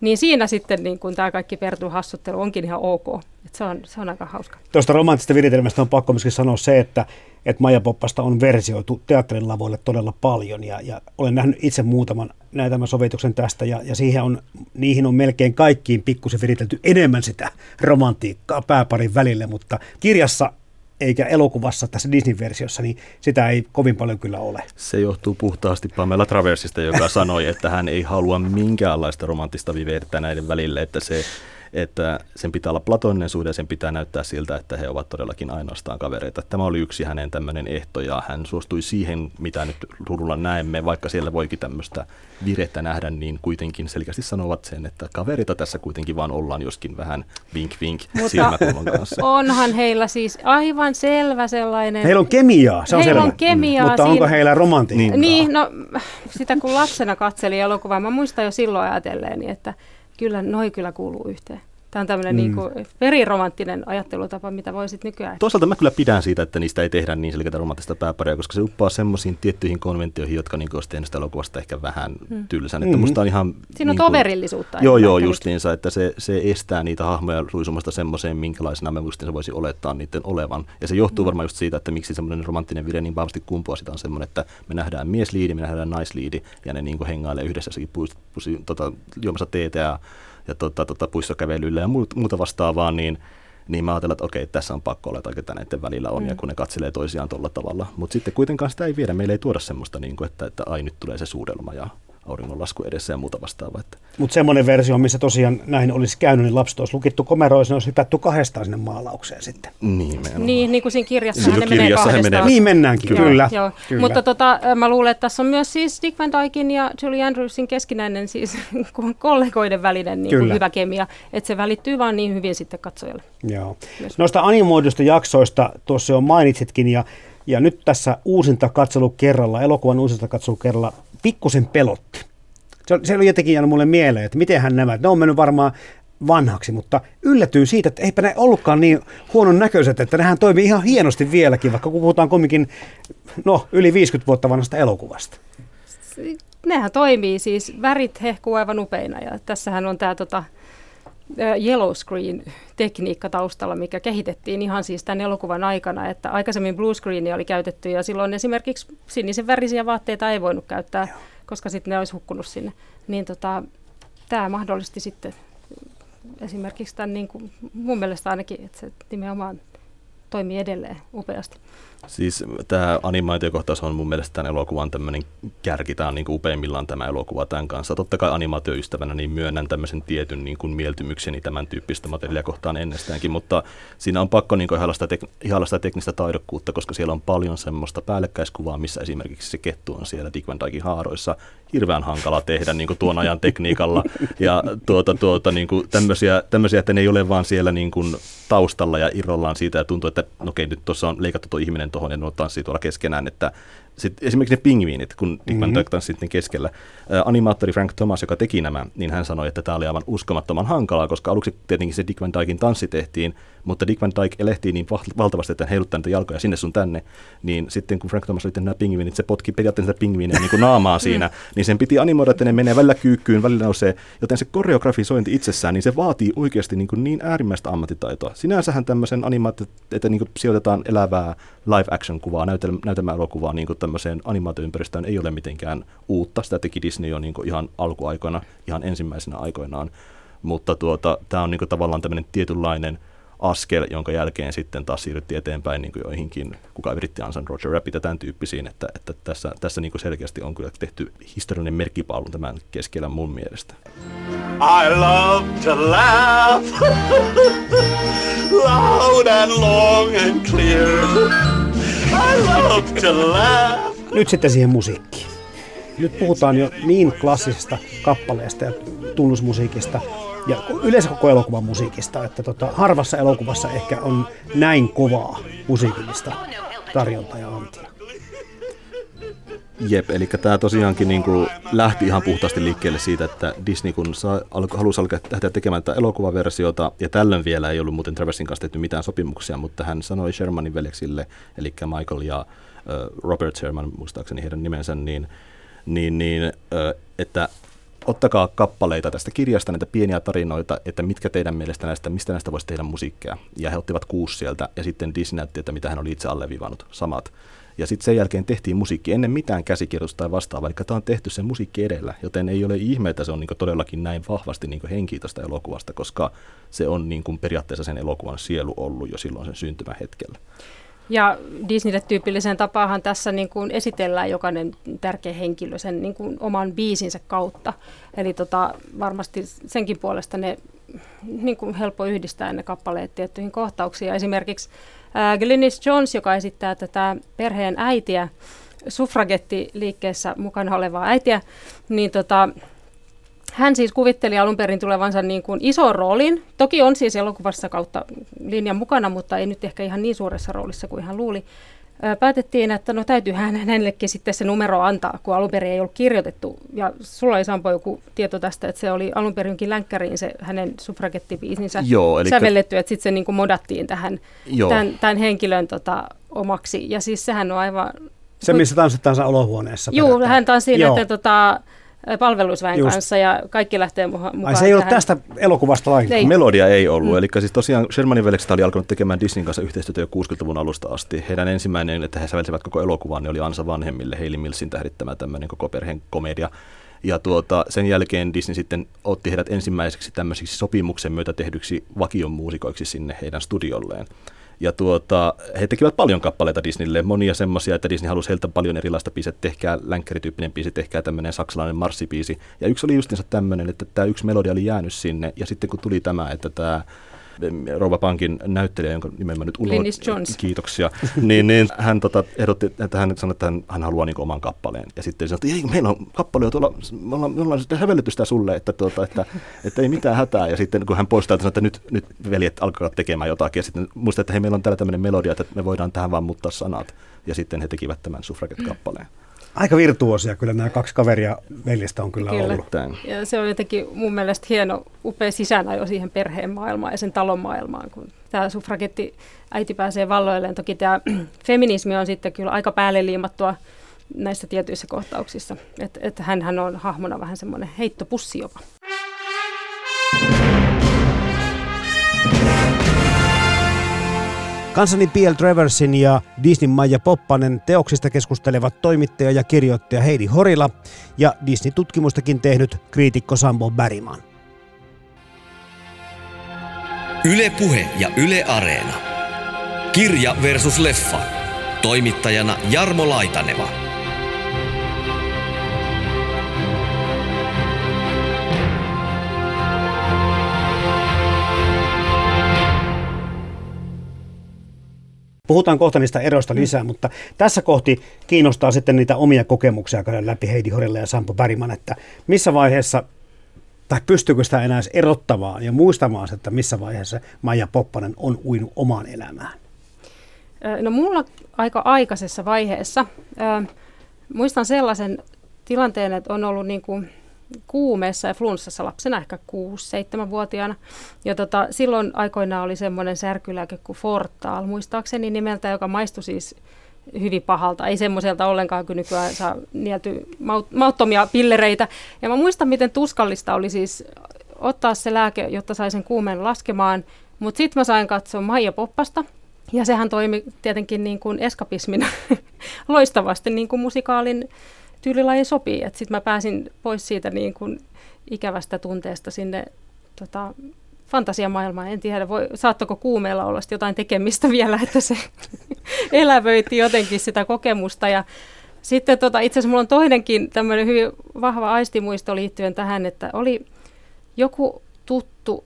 niin siinä sitten niin kun tämä kaikki Pertun hassuttelu onkin ihan ok. Et se, on, se on aika hauska. Tuosta romanttisesta viritelmästä on pakko myöskin sanoa se, että, että Maija Poppasta on versioitu teatterin lavoille todella paljon ja, ja olen nähnyt itse muutaman näytelmän sovituksen tästä ja, ja siihen on, niihin on melkein kaikkiin pikkusen viritelty enemmän sitä romantiikkaa pääparin välille, mutta kirjassa eikä elokuvassa tässä Disney-versiossa, niin sitä ei kovin paljon kyllä ole. Se johtuu puhtaasti Pamela Traversista, joka sanoi, että hän ei halua minkäänlaista romanttista viveettä näiden välille, että se että sen pitää olla platoninen suhde ja sen pitää näyttää siltä, että he ovat todellakin ainoastaan kavereita. Tämä oli yksi hänen tämmöinen ehto ja hän suostui siihen, mitä nyt ruudulla näemme, vaikka siellä voikin tämmöistä virettä nähdä, niin kuitenkin selkeästi sanovat sen, että kaverita tässä kuitenkin vaan ollaan, joskin vähän vink vink silmäkulman kanssa. onhan heillä siis aivan selvä sellainen... Heillä on kemiaa, se on heillä selvä. on kemiaa. Mm. Mutta onko heillä romantiikkaa? Niin, niin, no sitä kun lapsena katselin elokuvaa, mä muistan jo silloin ajatelleeni, että kyllä noi kyllä kuuluu yhteen. Tämä on tämmöinen mm. niin kuin veriromanttinen ajattelutapa, mitä voisit nykyään. Toisaalta mä kyllä pidän siitä, että niistä ei tehdä niin selkeää romanttista pääparia, koska se uppaa semmoisiin tiettyihin konventioihin, jotka niin olisi tehnyt sitä elokuvasta ehkä vähän mm. tylsän. Että mm-hmm. musta on ihan, Siinä on niin toverillisuutta. Joo, joo, justiinsa, että se, se estää niitä hahmoja luisumasta semmoiseen, minkälaisena me se voisi olettaa niiden olevan. Ja se johtuu mm. varmaan just siitä, että miksi semmoinen romanttinen vire niin vahvasti kumpuaa. Sitä on semmoinen, että me nähdään miesliidi, me nähdään naisliidi, ja ne niin hengailee yhdessä jossakin tota, juomassa teetä ja ja tota, tota, puissokävelyillä ja muuta vastaavaa, niin, niin mä ajattelen, että okei, tässä on pakko olla, että näiden välillä on, mm. ja kun ne katselee toisiaan tuolla tavalla. Mutta sitten kuitenkaan sitä ei viedä, meille ei tuoda semmoista, niin kuin, että, että ai nyt tulee se suudelma ja auringonlasku edessä ja muuta vastaavaa. Mutta semmoinen versio, missä tosiaan näin olisi käynyt, niin lapset olisi lukittu komeroissa, ne olisi hypätty kahdestaan sinne maalaukseen sitten. Niin, niin, niin kuin siinä kirjassa niin, ne menee kahdestaan. Menee. Niin mennäänkin, kyllä. kyllä. Joo. kyllä. Mutta tota, mä luulen, että tässä on myös siis Dick Van Dyken ja Julie Andrewsin keskinäinen siis kollegoiden välinen niin kuin hyvä kemia, että se välittyy vaan niin hyvin sitten katsojalle. Joo. Myös. Noista animoidusta jaksoista tuossa jo mainitsitkin ja ja nyt tässä uusinta katselukerralla, elokuvan uusinta katselukerralla, pikkusen pelotti. Se, se oli jotenkin jäänyt mulle mieleen, että miten hän nämä, ne on mennyt varmaan vanhaksi, mutta yllätyy siitä, että eipä ne ollutkaan niin huonon näköiset, että nehän toimii ihan hienosti vieläkin, vaikka kun puhutaan kumminkin no, yli 50 vuotta vanhasta elokuvasta. Nehän toimii siis, värit hehkuu aivan upeina ja tässähän on tämä tota, yellow screen-tekniikka taustalla, mikä kehitettiin ihan siis tämän elokuvan aikana, että aikaisemmin blue screenia oli käytetty ja silloin esimerkiksi sinisen värisiä vaatteita ei voinut käyttää, Joo. koska sitten ne olisi hukkunut sinne. Niin tota, tämä mahdollisti sitten esimerkiksi tämän, niin kuin, mun mielestä ainakin, että se nimenomaan toimii edelleen upeasti. Siis tämä animaatiokohtaus on mun mielestä tämän elokuvan tämmöinen kärki. Tämä on niin kuin upeimmillaan tämä elokuva tämän kanssa. Totta kai animaatioystävänä niin myönnän tämmöisen tietyn niin kuin mieltymykseni tämän tyyppistä materiaalia kohtaan ennestäänkin, mutta siinä on pakko niin ihailla, sitä tek- teknistä taidokkuutta, koska siellä on paljon semmoista päällekkäiskuvaa, missä esimerkiksi se kettu on siellä Dick Van Dyken haaroissa. Hirveän hankala tehdä niin kuin tuon ajan tekniikalla ja tuota, tuota, niin kuin tämmöisiä, tämmöisiä, että ne ei ole vaan siellä niin kuin taustalla ja irrollaan siitä ja tuntuu, että no okei, nyt tuossa on leikattu tuo ihminen tuohon ja nuo tanssii tuolla keskenään, että sitten esimerkiksi ne pingviinit, kun Dick Van Dyke tanssi sitten keskellä. Ä, animaattori Frank Thomas, joka teki nämä, niin hän sanoi, että tämä oli aivan uskomattoman hankalaa, koska aluksi tietenkin se Dick Van Dyken tanssi tehtiin, mutta Dick Van Dyke elehtii niin valtavasti, että hän heiluttaa niitä jalkoja sinne sun tänne, niin sitten kun Frank Thomas oli tehnyt nämä pingviinit, se potki periaatteessa pingviinejä niin kuin naamaa siinä, niin sen piti animoida, että ne menee välillä kyykkyyn, välillä nousee, joten se koreografisointi itsessään, niin se vaatii oikeasti niin, kuin niin äärimmäistä ammattitaitoa. Sinänsähän tämmöisen animaatio, että niin kuin sijoitetaan elävää live action kuvaa, näytelmä-elokuvaa niin kuin tämmöiseen animaatioympäristöön ei ole mitenkään uutta. Sitä teki Disney jo niin ihan alkuaikoina, ihan ensimmäisenä aikoinaan. Mutta tuota, tämä on niin tavallaan tämmöinen tietynlainen askel, jonka jälkeen sitten taas siirryttiin eteenpäin niin joihinkin, kuka yritti Ansan Roger Rabbit ja tämän tyyppisiin, että, että tässä, tässä niin selkeästi on kyllä tehty historiallinen merkkipaalu tämän keskellä mun mielestä. I love to laugh loud and long and clear. Nyt sitten siihen musiikkiin. Nyt puhutaan jo niin klassisesta kappaleesta ja tunnusmusiikista, ja yleensä koko elokuvan musiikista, että tota, harvassa elokuvassa ehkä on näin kovaa musiikillista tarjontaa ja antia. Jep, eli tämä tosiaankin niin kuin lähti ihan puhtaasti liikkeelle siitä, että Disney kun sa, alko, halusi alkaa lähteä tekemään tätä elokuvaversiota, ja tällöin vielä ei ollut muuten Traversin kanssa tehty mitään sopimuksia, mutta hän sanoi Shermanin veljeksille, eli Michael ja Robert Sherman, muistaakseni heidän nimensä, niin, niin, niin että ottakaa kappaleita tästä kirjasta, näitä pieniä tarinoita, että mitkä teidän mielestä näistä, mistä näistä voisi tehdä musiikkia. Ja he ottivat kuusi sieltä, ja sitten Disney näytti, että mitä hän oli itse alleviivannut, samat. Ja sitten sen jälkeen tehtiin musiikki ennen mitään käsikirjoitusta tai vastaavaa, eli tämä on tehty sen musiikki edellä, joten ei ole ihme, että se on niin todellakin näin vahvasti niin henki tästä elokuvasta, koska se on niin periaatteessa sen elokuvan sielu ollut jo silloin sen syntymähetkellä. Ja Disneylle tyypilliseen tapaahan tässä niin kuin esitellään jokainen tärkeä henkilö sen niin kuin oman biisinsä kautta. Eli tota, varmasti senkin puolesta ne niin kuin helppo yhdistää ne kappaleet tiettyihin kohtauksiin. Esimerkiksi äh, Glynis Jones, joka esittää tätä perheen äitiä, suffragettiliikkeessä mukana olevaa äitiä, niin tota, hän siis kuvitteli alun perin tulevansa niin kuin ison roolin. Toki on siis elokuvassa kautta linjan mukana, mutta ei nyt ehkä ihan niin suuressa roolissa kuin hän luuli. Päätettiin, että no täytyy hän hänellekin sitten se numero antaa, kun alun perin ei ollut kirjoitettu. Ja sulla oli Sampo joku tieto tästä, että se oli alun perinkin länkkäriin se hänen suffragettibiisinsä Joo, eli sävelletty, että sitten se niin kuin modattiin tähän tämän, tämän henkilön tota, omaksi. Ja siis sehän on aivan... Se, missä tanssitaan olohuoneessa. Joo, hän tanssii näiden tota, palvelusväen Just. kanssa ja kaikki lähtee mukaan. Ai se ei ollut tästä elokuvasta lainkaan? Ei. Melodia ei ollut. Mm. Eli siis tosiaan Shermanin veljekset oli alkanut tekemään Disneyn kanssa yhteistyötä jo 60-luvun alusta asti. Heidän ensimmäinen, että he sävelsivät koko elokuvan, niin oli Ansa vanhemmille, Hailey Millsin tähdittämä tämmöinen koko perheen komedia. Ja tuota, sen jälkeen Disney sitten otti heidät ensimmäiseksi tämmöisiksi sopimuksen myötä tehdyksi vakion muusikoiksi sinne heidän studiolleen. Ja tuota, he tekivät paljon kappaleita Disneylle, monia semmoisia, että Disney halusi heiltä paljon erilaista biisiä, tehkää länkkärityyppinen biisi, tehkää tämmöinen saksalainen marssibiisi. Ja yksi oli justiinsa tämmöinen, että tämä yksi melodia oli jäänyt sinne, ja sitten kun tuli tämä, että tämä Rouva Pankin näyttelijä, jonka nimen mä nyt unohdin. Jones. Kiitoksia. niin, niin, hän tota, ehdotti, että hän sanoi, että hän, hän haluaa niin oman kappaleen. Ja sitten sanoi, että ei, meillä on kappale tuolla, me ollaan, me ollaan hävelletty sitä sulle, että, tuota, että, että, ei mitään hätää. Ja sitten kun hän poistaa, että, sanoi, että nyt, nyt veljet alkaa tekemään jotakin. Ja sitten muistaa, että hei, meillä on täällä tämmöinen melodia, että me voidaan tähän vaan muuttaa sanat. Ja sitten he tekivät tämän Suffragette-kappaleen. Aika virtuosia kyllä nämä kaksi kaveria veljestä on kyllä, kyllä. ollut. Tämän. Ja se on jotenkin mun mielestä hieno, upea jo siihen perheen maailmaan ja sen talon maailmaan, kun tämä suffragetti äiti pääsee valloilleen. Toki tämä feminismi on sitten kyllä aika päälle liimattua näissä tietyissä kohtauksissa. Että et hän on hahmona vähän semmoinen heittopussi jopa. Kansani P.L. Treversin ja Disney Maija Poppanen teoksista keskustelevat toimittaja ja kirjoittaja Heidi Horila ja Disney-tutkimustakin tehnyt kriitikko Sambo Bäriman. Yle Puhe ja Yle Areena. Kirja versus leffa. Toimittajana Jarmo Laitaneva. Puhutaan kohta niistä eroista mm. lisää, mm. mutta tässä kohti kiinnostaa sitten niitä omia kokemuksia käydä läpi Heidi Horilla ja Sampo Bäriman, että missä vaiheessa tai pystyykö sitä enää erottamaan ja muistamaan, että missä vaiheessa Maija Poppanen on uinut omaan elämään? No mulla aika aikaisessa vaiheessa. muistan sellaisen tilanteen, että on ollut niin kuin kuumeessa ja flunssassa lapsena, ehkä 6-7-vuotiaana. Ja tota, silloin aikoinaan oli semmoinen särkylääke kuin Fortaal, muistaakseni nimeltä, joka maistui siis hyvin pahalta. Ei semmoiselta ollenkaan, kun nykyään saa nielty maut- mauttomia pillereitä. Ja mä muistan, miten tuskallista oli siis ottaa se lääke, jotta sai sen kuumeen laskemaan. Mutta sitten mä sain katsoa Maija Poppasta. Ja sehän toimi tietenkin niin kuin eskapismina loistavasti, niin kuin musikaalin tyylilaji sopii. Sitten mä pääsin pois siitä niin kuin ikävästä tunteesta sinne tota, fantasiamaailmaan. En tiedä, voi, saattako kuumeella olla jotain tekemistä vielä, että se elävöitti jotenkin sitä kokemusta. Ja sitten tota, itse asiassa mulla on toinenkin tämmöinen hyvin vahva aistimuisto liittyen tähän, että oli joku tuttu,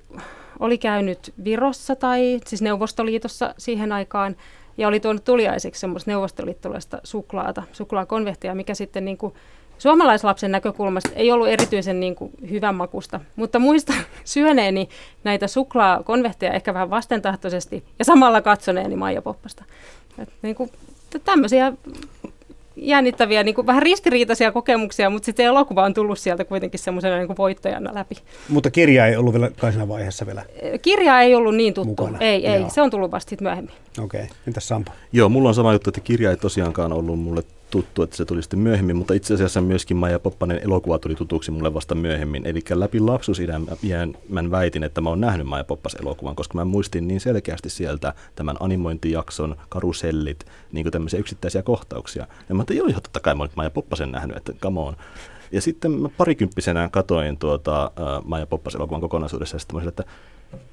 oli käynyt Virossa tai siis Neuvostoliitossa siihen aikaan – ja oli tuonut tuliaiseksi semmoista neuvostoliittolaista suklaata, suklaakonvehtia, mikä sitten niin kuin suomalaislapsen näkökulmasta ei ollut erityisen niin kuin hyvän makusta. Mutta muistan syöneeni näitä suklaakonvehteja ehkä vähän vastentahtoisesti ja samalla katsoneeni Maija Poppasta. Et niin kuin, tämmöisiä jännittäviä, niin kuin vähän ristiriitaisia kokemuksia, mutta sitten elokuva on tullut sieltä kuitenkin semmoisena niin voittajana läpi. Mutta kirja ei ollut vielä kai siinä vaiheessa vielä Kirja ei ollut niin tuttu. Mukana. Ei, ei. Joo. Se on tullut vasta sitten myöhemmin. Okei. Okay. Entäs Sampo? Joo, mulla on sama juttu, että kirja ei tosiaankaan ollut mulle tuttu, että se tuli sitten myöhemmin, mutta itse asiassa myöskin Maija Poppanen elokuva tuli tutuksi mulle vasta myöhemmin. Eli läpi lapsuusidän mä väitin, että mä oon nähnyt Maija Poppas elokuvan, koska mä muistin niin selkeästi sieltä tämän animointijakson, karusellit, niin kuin tämmöisiä yksittäisiä kohtauksia. Ja mä ajattelin, joo, totta kai mä olen Maija Poppasen nähnyt, että come on. Ja sitten mä parikymppisenä katoin tuota, uh, Maija Poppas elokuvan kokonaisuudessa ja sitten mä sanoin, että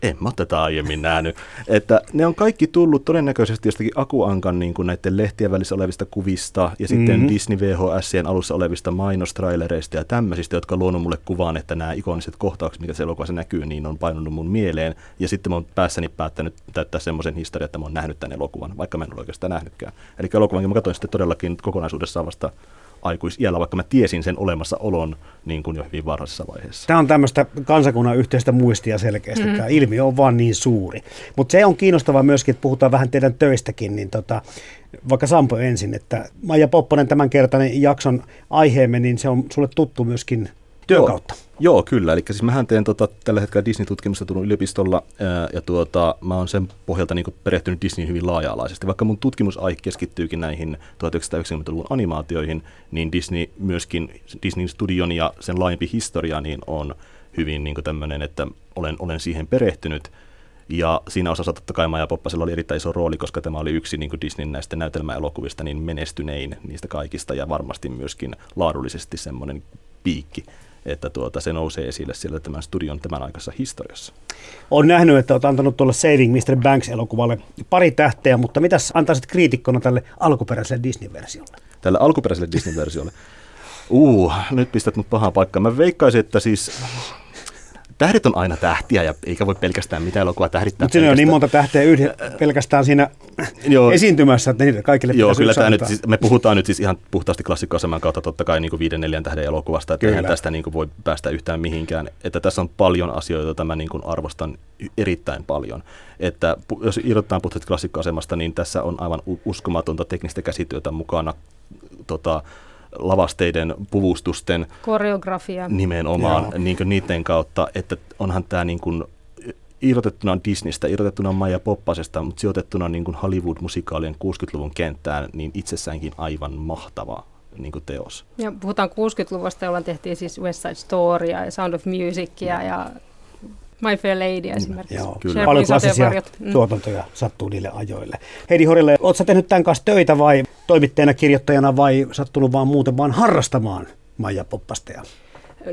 en mä tätä aiemmin nähnyt. Että ne on kaikki tullut todennäköisesti jostakin Akuankan niin kuin näiden lehtien välissä olevista kuvista ja sitten mm-hmm. Disney VHSien alussa olevista mainostrailereista ja tämmöisistä, jotka on luonut mulle kuvaan, että nämä ikoniset kohtaukset, mitä se elokuvassa näkyy, niin on painunut mun mieleen. Ja sitten mä oon päässäni päättänyt täyttää semmoisen historian, että mä oon nähnyt tämän elokuvan, vaikka mä en ole oikeastaan nähnytkään. Eli elokuvankin mä katsoin sitten todellakin kokonaisuudessaan vasta aikuisiällä, vaikka mä tiesin sen olemassaolon niin kuin jo hyvin varhaisessa vaiheessa. Tämä on tämmöistä kansakunnan yhteistä muistia selkeästi. Mm. Tämä ilmiö on vaan niin suuri. Mutta se on kiinnostavaa myöskin, että puhutaan vähän teidän töistäkin, niin tota, vaikka Sampo ensin, että Maija Popponen tämänkertainen jakson aiheemme, niin se on sulle tuttu myöskin työn Joo. kautta. Joo, kyllä. Eli siis mähän teen tota, tällä hetkellä Disney-tutkimusta tullut yliopistolla ää, ja tuota, mä oon sen pohjalta niin perehtynyt Disneyin hyvin laaja-alaisesti. Vaikka mun tutkimusaihe keskittyykin näihin 1990-luvun animaatioihin, niin Disney myöskin, Disneyn studion ja sen laajempi historia niin on hyvin niin tämmöinen, että olen, olen siihen perehtynyt. Ja siinä osassa totta kai Maja Poppasella oli erittäin iso rooli, koska tämä oli yksi niin Disneyn näistä näytelmäelokuvista niin menestynein niistä kaikista ja varmasti myöskin laadullisesti semmoinen piikki että tuota, se nousee esille siellä tämän studion tämän aikaisessa historiassa. Olen nähnyt, että olet antanut tuolle Saving Mr. Banks-elokuvalle pari tähteä, mutta mitä antaisit kriitikkona tälle alkuperäiselle Disney-versiolle? Tälle alkuperäiselle Disney-versiolle? Uh, nyt pistät mut pahaan paikkaan. Mä veikkaisin, että siis tähdet on aina tähtiä ja eikä voi pelkästään mitään elokuvaa tähdittää. Mutta siinä on niin monta tähteä yhden, pelkästään siinä joo, esiintymässä, että niille kaikille Joo, kyllä tämä nyt, siis, me puhutaan nyt siis ihan puhtaasti klassikkoaseman kautta totta kai niin kuin viiden neljän tähden elokuvasta, että eihän tästä niin kuin voi päästä yhtään mihinkään. Että tässä on paljon asioita, joita mä niin kuin arvostan erittäin paljon. Että jos irrotetaan puhtaasti klassikkoasemasta, niin tässä on aivan uskomatonta teknistä käsityötä mukana. Tota, lavasteiden, puvustusten. Koreografia. Nimenomaan niin kuin niiden kautta, että onhan tämä niin kuin irrotettuna Disneystä, irrotettuna Maija Poppasesta, mutta sijoitettuna niin kuin Hollywood-musikaalien 60-luvun kenttään, niin itsessäänkin aivan mahtava niin kuin teos. Ja puhutaan 60-luvusta, jolloin tehtiin siis West Side Story ja Sound of Musicia ja My Fair Lady esimerkiksi. Joo, kyllä. Paljon klassisia mm. tuotantoja sattuu niille ajoille. Heidi Horille, oletko tehnyt tämän kanssa töitä vai toimittajana, kirjoittajana vai sattunut vaan muuten vaan harrastamaan Maija Poppasta?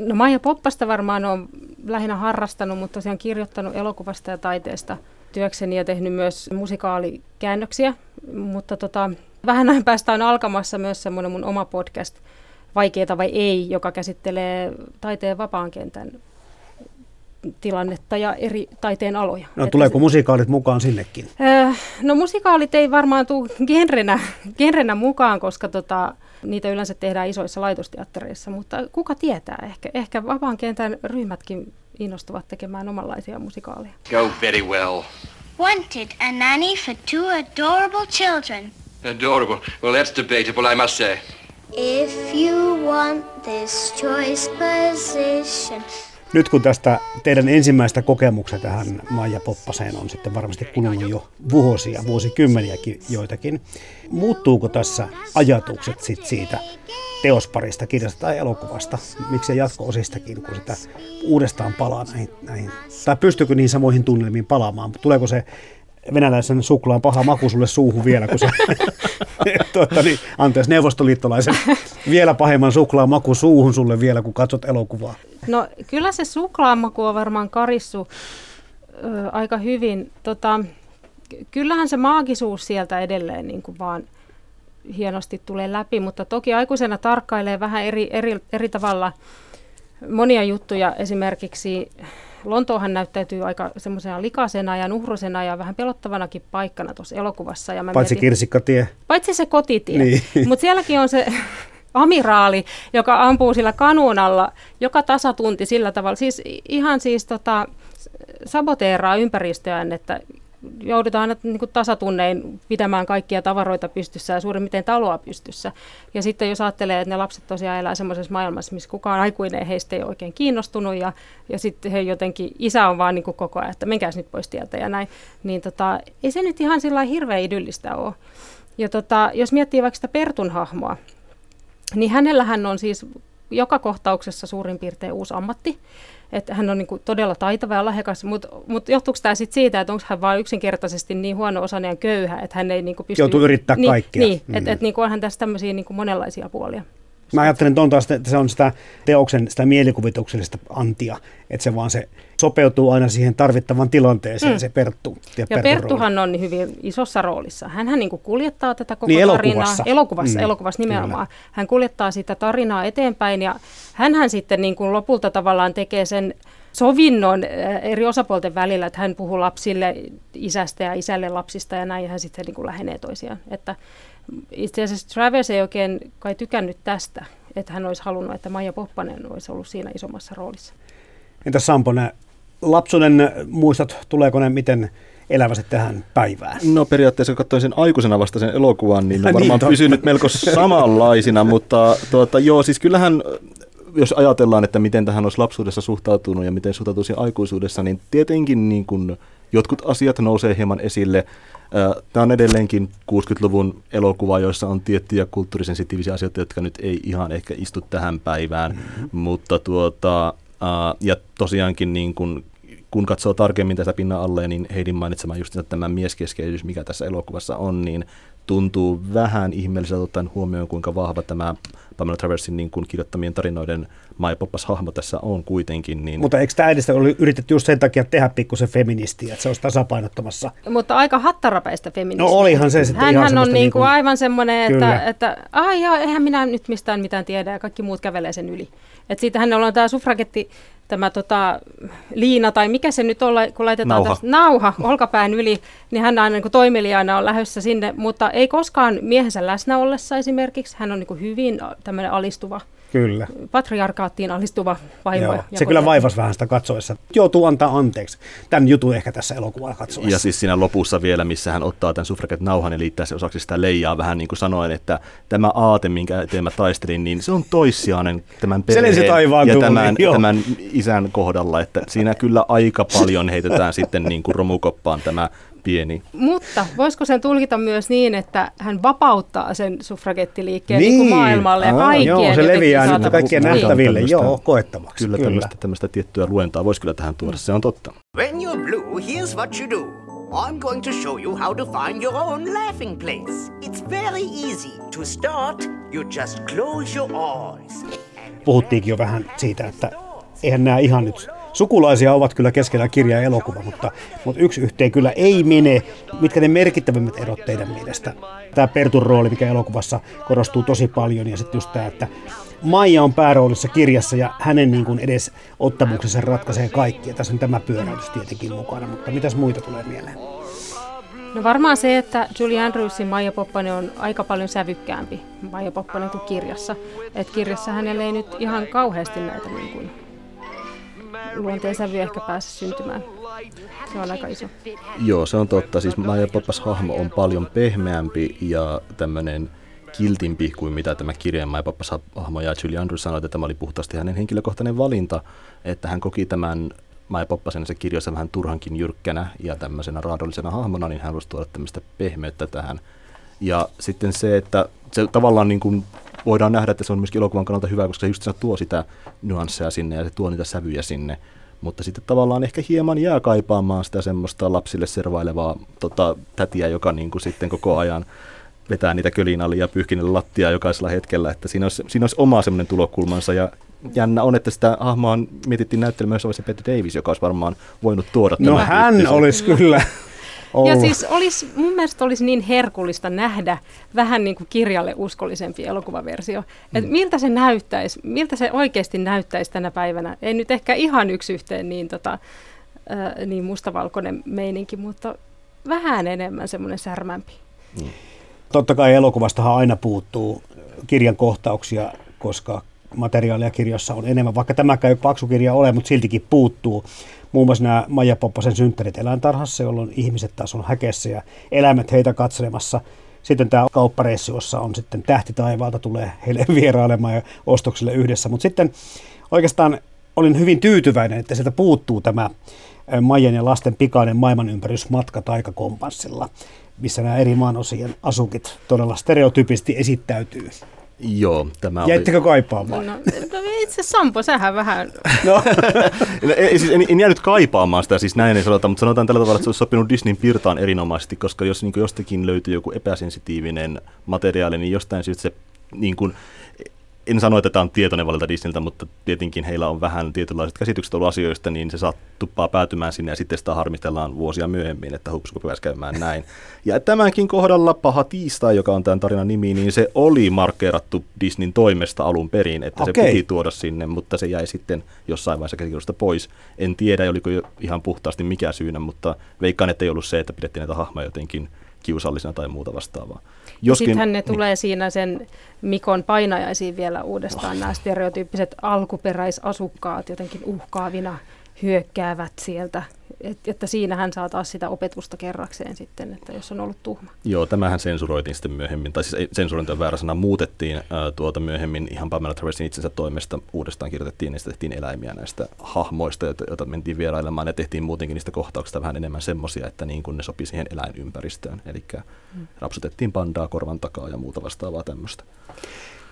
No Maija Poppasta varmaan on lähinnä harrastanut, mutta tosiaan kirjoittanut elokuvasta ja taiteesta työkseni ja tehnyt myös musikaalikäännöksiä. Mutta tota, vähän ajan päästä on alkamassa myös semmoinen mun oma podcast, Vaikeita vai ei, joka käsittelee taiteen vapaan kentän tilannetta ja eri taiteen aloja. No tuleeko se, musikaalit mukaan sinnekin? Äh, no musikaalit ei varmaan tule genrenä, genrenä mukaan, koska tota, niitä yleensä tehdään isoissa laitosteattereissa, mutta kuka tietää, ehkä, ehkä vapaan kentän ryhmätkin innostuvat tekemään omanlaisia musikaaleja. Go very well. Wanted a nanny for two adorable children. Adorable. Well, that's debatable, I must say. If you want this choice position, Nyt kun tästä teidän ensimmäistä kokemuksia tähän Maija Poppaseen on sitten varmasti kulunut jo vuosia, vuosikymmeniäkin joitakin, muuttuuko tässä ajatukset sit siitä teosparista, kirjasta tai elokuvasta, miksei jatko-osistakin, kun sitä uudestaan palaa näihin, näihin, tai pystyykö niihin samoihin tunnelmiin palaamaan, tuleeko se venäläisen suklaan paha maku sulle suuhun vielä, kun se, tuota, niin, anteeksi, neuvostoliittolaisen vielä pahemman suklaan maku suuhun sulle vielä, kun katsot elokuvaa. No kyllä se suklaamaku on varmaan karissu ö, aika hyvin. Tota, ky- kyllähän se maagisuus sieltä edelleen niin kuin vaan hienosti tulee läpi, mutta toki aikuisena tarkkailee vähän eri, eri, eri tavalla monia juttuja. Esimerkiksi Lontoohan näyttäytyy aika semmoisena likaisena ja nuhrusena ja vähän pelottavanakin paikkana tuossa elokuvassa. Ja mä Paitsi mietin, kirsikkatie. paitsi se kotitie. Niin. Mutta sielläkin on se amiraali, joka ampuu sillä kanuunalla joka tasatunti sillä tavalla. Siis ihan siis tota, saboteeraa ympäristöään, että joudutaan aina niin kuin tasatunnein pitämään kaikkia tavaroita pystyssä ja suurimmiten taloa pystyssä. Ja sitten jos ajattelee, että ne lapset tosiaan elää semmoisessa maailmassa, missä kukaan aikuinen heistä ei ole oikein kiinnostunut ja, ja sitten he jotenkin, isä on vaan niin kuin koko ajan, että menkääs nyt pois tieltä ja näin, niin tota, ei se nyt ihan sillä hirveän idyllistä ole. Ja tota, jos miettii vaikka sitä Pertun hahmoa, niin hänellähän on siis joka kohtauksessa suurin piirtein uusi ammatti. Että hän on niin kuin todella taitava ja lahjakas, mutta mut johtuuko tämä sitten siitä, että onko hän vain yksinkertaisesti niin huono-osainen ja köyhä, että hän ei niin kuin pysty... Joutuu yrittää niin, kaikkea. Niin, Mm. että et, niin onhan tässä tämmöisiä niin kuin monenlaisia puolia. Mä ajattelen, että on taas, että se on sitä teoksen sitä mielikuvituksellista antia, että se vaan se sopeutuu aina siihen tarvittavan tilanteeseen, mm. se Perttu. Ja Pertun Perttuhan on hyvin isossa roolissa. Hänhän niin kuljettaa tätä koko Niin, tarinaa. elokuvassa. Elokuvassa, Mm, elokuvassa nimenomaan. Hän kuljettaa sitä tarinaa eteenpäin ja hänhän sitten niin kuin lopulta tavallaan tekee sen sovinnon äh, eri osapuolten välillä, että hän puhuu lapsille isästä ja isälle lapsista ja näin, ja hän sitten niin kuin lähenee toisiaan. Että itse asiassa Travers ei oikein kai tykännyt tästä, että hän olisi halunnut, että Maija Poppanen olisi ollut siinä isommassa roolissa. Entäs Sampo, nämä lapsuuden muistot, tuleeko ne miten elävästi tähän päivään? No periaatteessa kun katsoin sen aikuisena vasta sen elokuvan, niin ne on Niin, varmaan totta. pysynyt melko samanlaisina, mutta tuota, joo, siis kyllähän jos ajatellaan, että miten tähän olisi lapsuudessa suhtautunut ja miten suhtautuisi aikuisuudessa, niin tietenkin niin kuin jotkut asiat nousee hieman esille. Tämä on edelleenkin 60-luvun elokuva, joissa on tiettyjä kulttuurisensitiivisiä asioita, jotka nyt ei ihan ehkä istu tähän päivään, mm-hmm. mutta tuota, ja tosiaankin niin kuin kun katsoo tarkemmin tätä pinnan alle, niin Heidin mainitsema just tämä mieskeskeisyys, mikä tässä elokuvassa on, niin tuntuu vähän ihmeelliseltä ottaen huomioon, kuinka vahva tämä Pamela Traversin niin kuin kirjoittamien tarinoiden Maija Poppas hahmo tässä on kuitenkin. Niin Mutta eikö tämä edestä oli yritetty just sen takia tehdä pikkusen feministiä, että se olisi tasapainottamassa? Mutta aika hattarapäistä feminismiä. No olihan se sitten ihan Hänhän on semmoista niin niin kuin kuin- aivan semmoinen, että, että ai joo, eihän minä nyt mistään mitään tiedä ja kaikki muut kävelee sen yli. Et siitä hänellä on tämä suffragetti, tämä tota, liina tai mikä se nyt on, kun laitetaan Nauha. Tästä, nauha olkapään yli, niin hän aina niin kuin toimelijana on lähdössä sinne, mutta ei koskaan miehensä läsnä ollessa esimerkiksi. Hän on niin kuin hyvin tämmöinen alistuva, Kyllä. patriarkaattiin alistuva vaimo. Joo. Se kyllä vaivasi vähän sitä katsoessa. Joutuu antaa anteeksi. Tämän jutun ehkä tässä elokuvalla katsoessa. Ja siis siinä lopussa vielä, missä hän ottaa tämän suffraget-nauhan ja liittää se osaksi sitä leijaa vähän niin kuin sanoen, että tämä aate, minkä eteen mä taistelin, niin se on toissijainen tämän Se perheen taivaan ja tämän, joo. tämän isän kohdalla, että siinä kyllä aika paljon heitetään sitten niin kuin romukoppaan tämä pieni. Mutta voisiko sen tulkita myös niin, että hän vapauttaa sen suffragettiliikkeen niin. Niin. Niin maailmalle ja kaikkien joo, se leviää nyt kaikkien Niin. nähtäville. Joo, koettavaksi. Kyllä, Kyllä. tämmöistä, tämmöistä tiettyä luentaa voisi kyllä tähän tuoda, se on totta. When you're blue, here's what you do. I'm going to show you how to find your own laughing place. It's very easy. To start, you just close your eyes. Puhuttiinkin jo vähän siitä, että eihän nämä ihan nyt Sukulaisia ovat kyllä keskellä kirja ja elokuva, mutta, mutta yksi yhteen kyllä ei mene. Mitkä ne merkittävimmät erot teidän mielestä? Tämä Pertun rooli, mikä elokuvassa korostuu tosi paljon, ja sitten just tämä, että Maija on pääroolissa kirjassa ja hänen niin kuin edes ottamuksensa ratkaisee kaikki. Ja tässä on tämä pyöräydys tietenkin mukana, mutta mitäs muita tulee mieleen? No varmaan se, että Julie Andrewsin Maija Poppanen on aika paljon sävykkäämpi Maija Poppanen kuin kirjassa. Et kirjassa hänellä ei nyt ihan kauheasti näitä niin kuin, luonteen sävyjä ehkä pääse syntymään. Se on aika iso. Joo, se on totta. Siis Maija Poppas hahmo on paljon pehmeämpi ja tämmöinen kiltimpi kuin mitä tämä kirjeen My Papa hahmo ja Julie Andrews sanoi, että tämä oli puhtaasti hänen henkilökohtainen valinta, että hän koki tämän Mai Poppasen se kirjoissa vähän turhankin jyrkkänä ja tämmöisenä raadollisena hahmona, niin hän halusi tuoda tämmöistä pehmeyttä tähän. Ja sitten se, että se tavallaan niin kuin voidaan nähdä, että se on myöskin elokuvan kannalta hyvä, koska se just se tuo sitä nyansseja sinne ja se tuo niitä sävyjä sinne. Mutta sitten tavallaan ehkä hieman jää kaipaamaan sitä semmoista lapsille servailevaa tota, tätiä, joka niin kuin sitten koko ajan vetää niitä kölinalia ja pyyhkii lattia jokaisella hetkellä, että siinä olisi, siinä olisi oma semmoinen tulokulmansa ja jännä on, että sitä hahmoa mietittiin näyttelemään myös Peter Davis, joka olisi varmaan voinut tuoda No hän tyyppisen. olisi kyllä ollut. Ja siis olisi, mun mielestä olisi niin herkullista nähdä vähän niin kuin kirjalle uskollisempi elokuvaversio. Mm. Että miltä se näyttäisi, miltä se oikeasti näyttäisi tänä päivänä. Ei nyt ehkä ihan yksi yhteen niin, tota, äh, niin mustavalkoinen meininki, mutta vähän enemmän semmoinen särmämpi. Mm. Totta kai elokuvastahan aina puuttuu kirjan kohtauksia, koska materiaalia kirjassa on enemmän, vaikka tämäkään ei paksu kirja ole, mutta siltikin puuttuu. Muun muassa nämä Maija Poppasen synttärit eläintarhassa, jolloin ihmiset taas on häkeessä ja eläimet heitä katselemassa. Sitten tämä kauppareissu, jossa on sitten tähti taivaalta, tulee heille vierailemaan ja ostoksille yhdessä. Mutta sitten oikeastaan olin hyvin tyytyväinen, että sieltä puuttuu tämä Maijan ja lasten pikainen maailmanympärysmatka taikakompanssilla, missä nämä eri maanosien asukit todella stereotypisesti esittäytyy. Joo, tämä Jäittekö oli... kaipaamaan? No, no itse Sampo, sähän vähän... No. ei, siis en, en jäänyt kaipaamaan sitä, siis näin ei sanota, mutta sanotaan tällä tavalla, että se olisi sopinut Disneyn pirtaan erinomaisesti, koska jos niin jostakin löytyy joku epäsensitiivinen materiaali, niin jostain syystä se niin kuin, en sano, että tämä on tietoinen valinta Disneyltä, mutta tietenkin heillä on vähän tietynlaiset käsitykset ollut asioista, niin se saa tuppaa päätymään sinne ja sitten sitä harmistellaan vuosia myöhemmin, että hupsuko pääsi käymään näin. Ja tämänkin kohdalla Paha tiistai, joka on tämän tarinan nimi, niin se oli markkeerattu Disneyn toimesta alun perin, että okay. se piti tuoda sinne, mutta se jäi sitten jossain vaiheessa käsikirjoista pois. En tiedä, oliko jo ihan puhtaasti mikä syynä, mutta veikkaan, että ei ollut se, että pidettiin näitä hahmoja jotenkin kiusallisena tai muuta vastaavaa. Joskin, Sittenhän ne niin. tulee siinä sen Mikon painajaisiin vielä uudestaan, oh. nämä stereotyyppiset alkuperäisasukkaat jotenkin uhkaavina hyökkäävät sieltä. Et, että siinähän saa taas sitä opetusta kerrakseen sitten, että jos on ollut tuhma. Joo, tämähän sensuroitiin sitten myöhemmin, tai siis sensurointi on väärä sana, muutettiin ää, tuota myöhemmin ihan Pamela Traversin itsensä toimesta uudestaan kirjoitettiin, ja tehtiin eläimiä näistä hahmoista, joita, joita mentiin vierailemaan, ja tehtiin muutenkin niistä kohtauksista vähän enemmän semmoisia, että niin kuin ne sopi siihen eläinympäristöön, eli hmm. rapsutettiin pandaa korvan takaa ja muuta vastaavaa tämmöistä.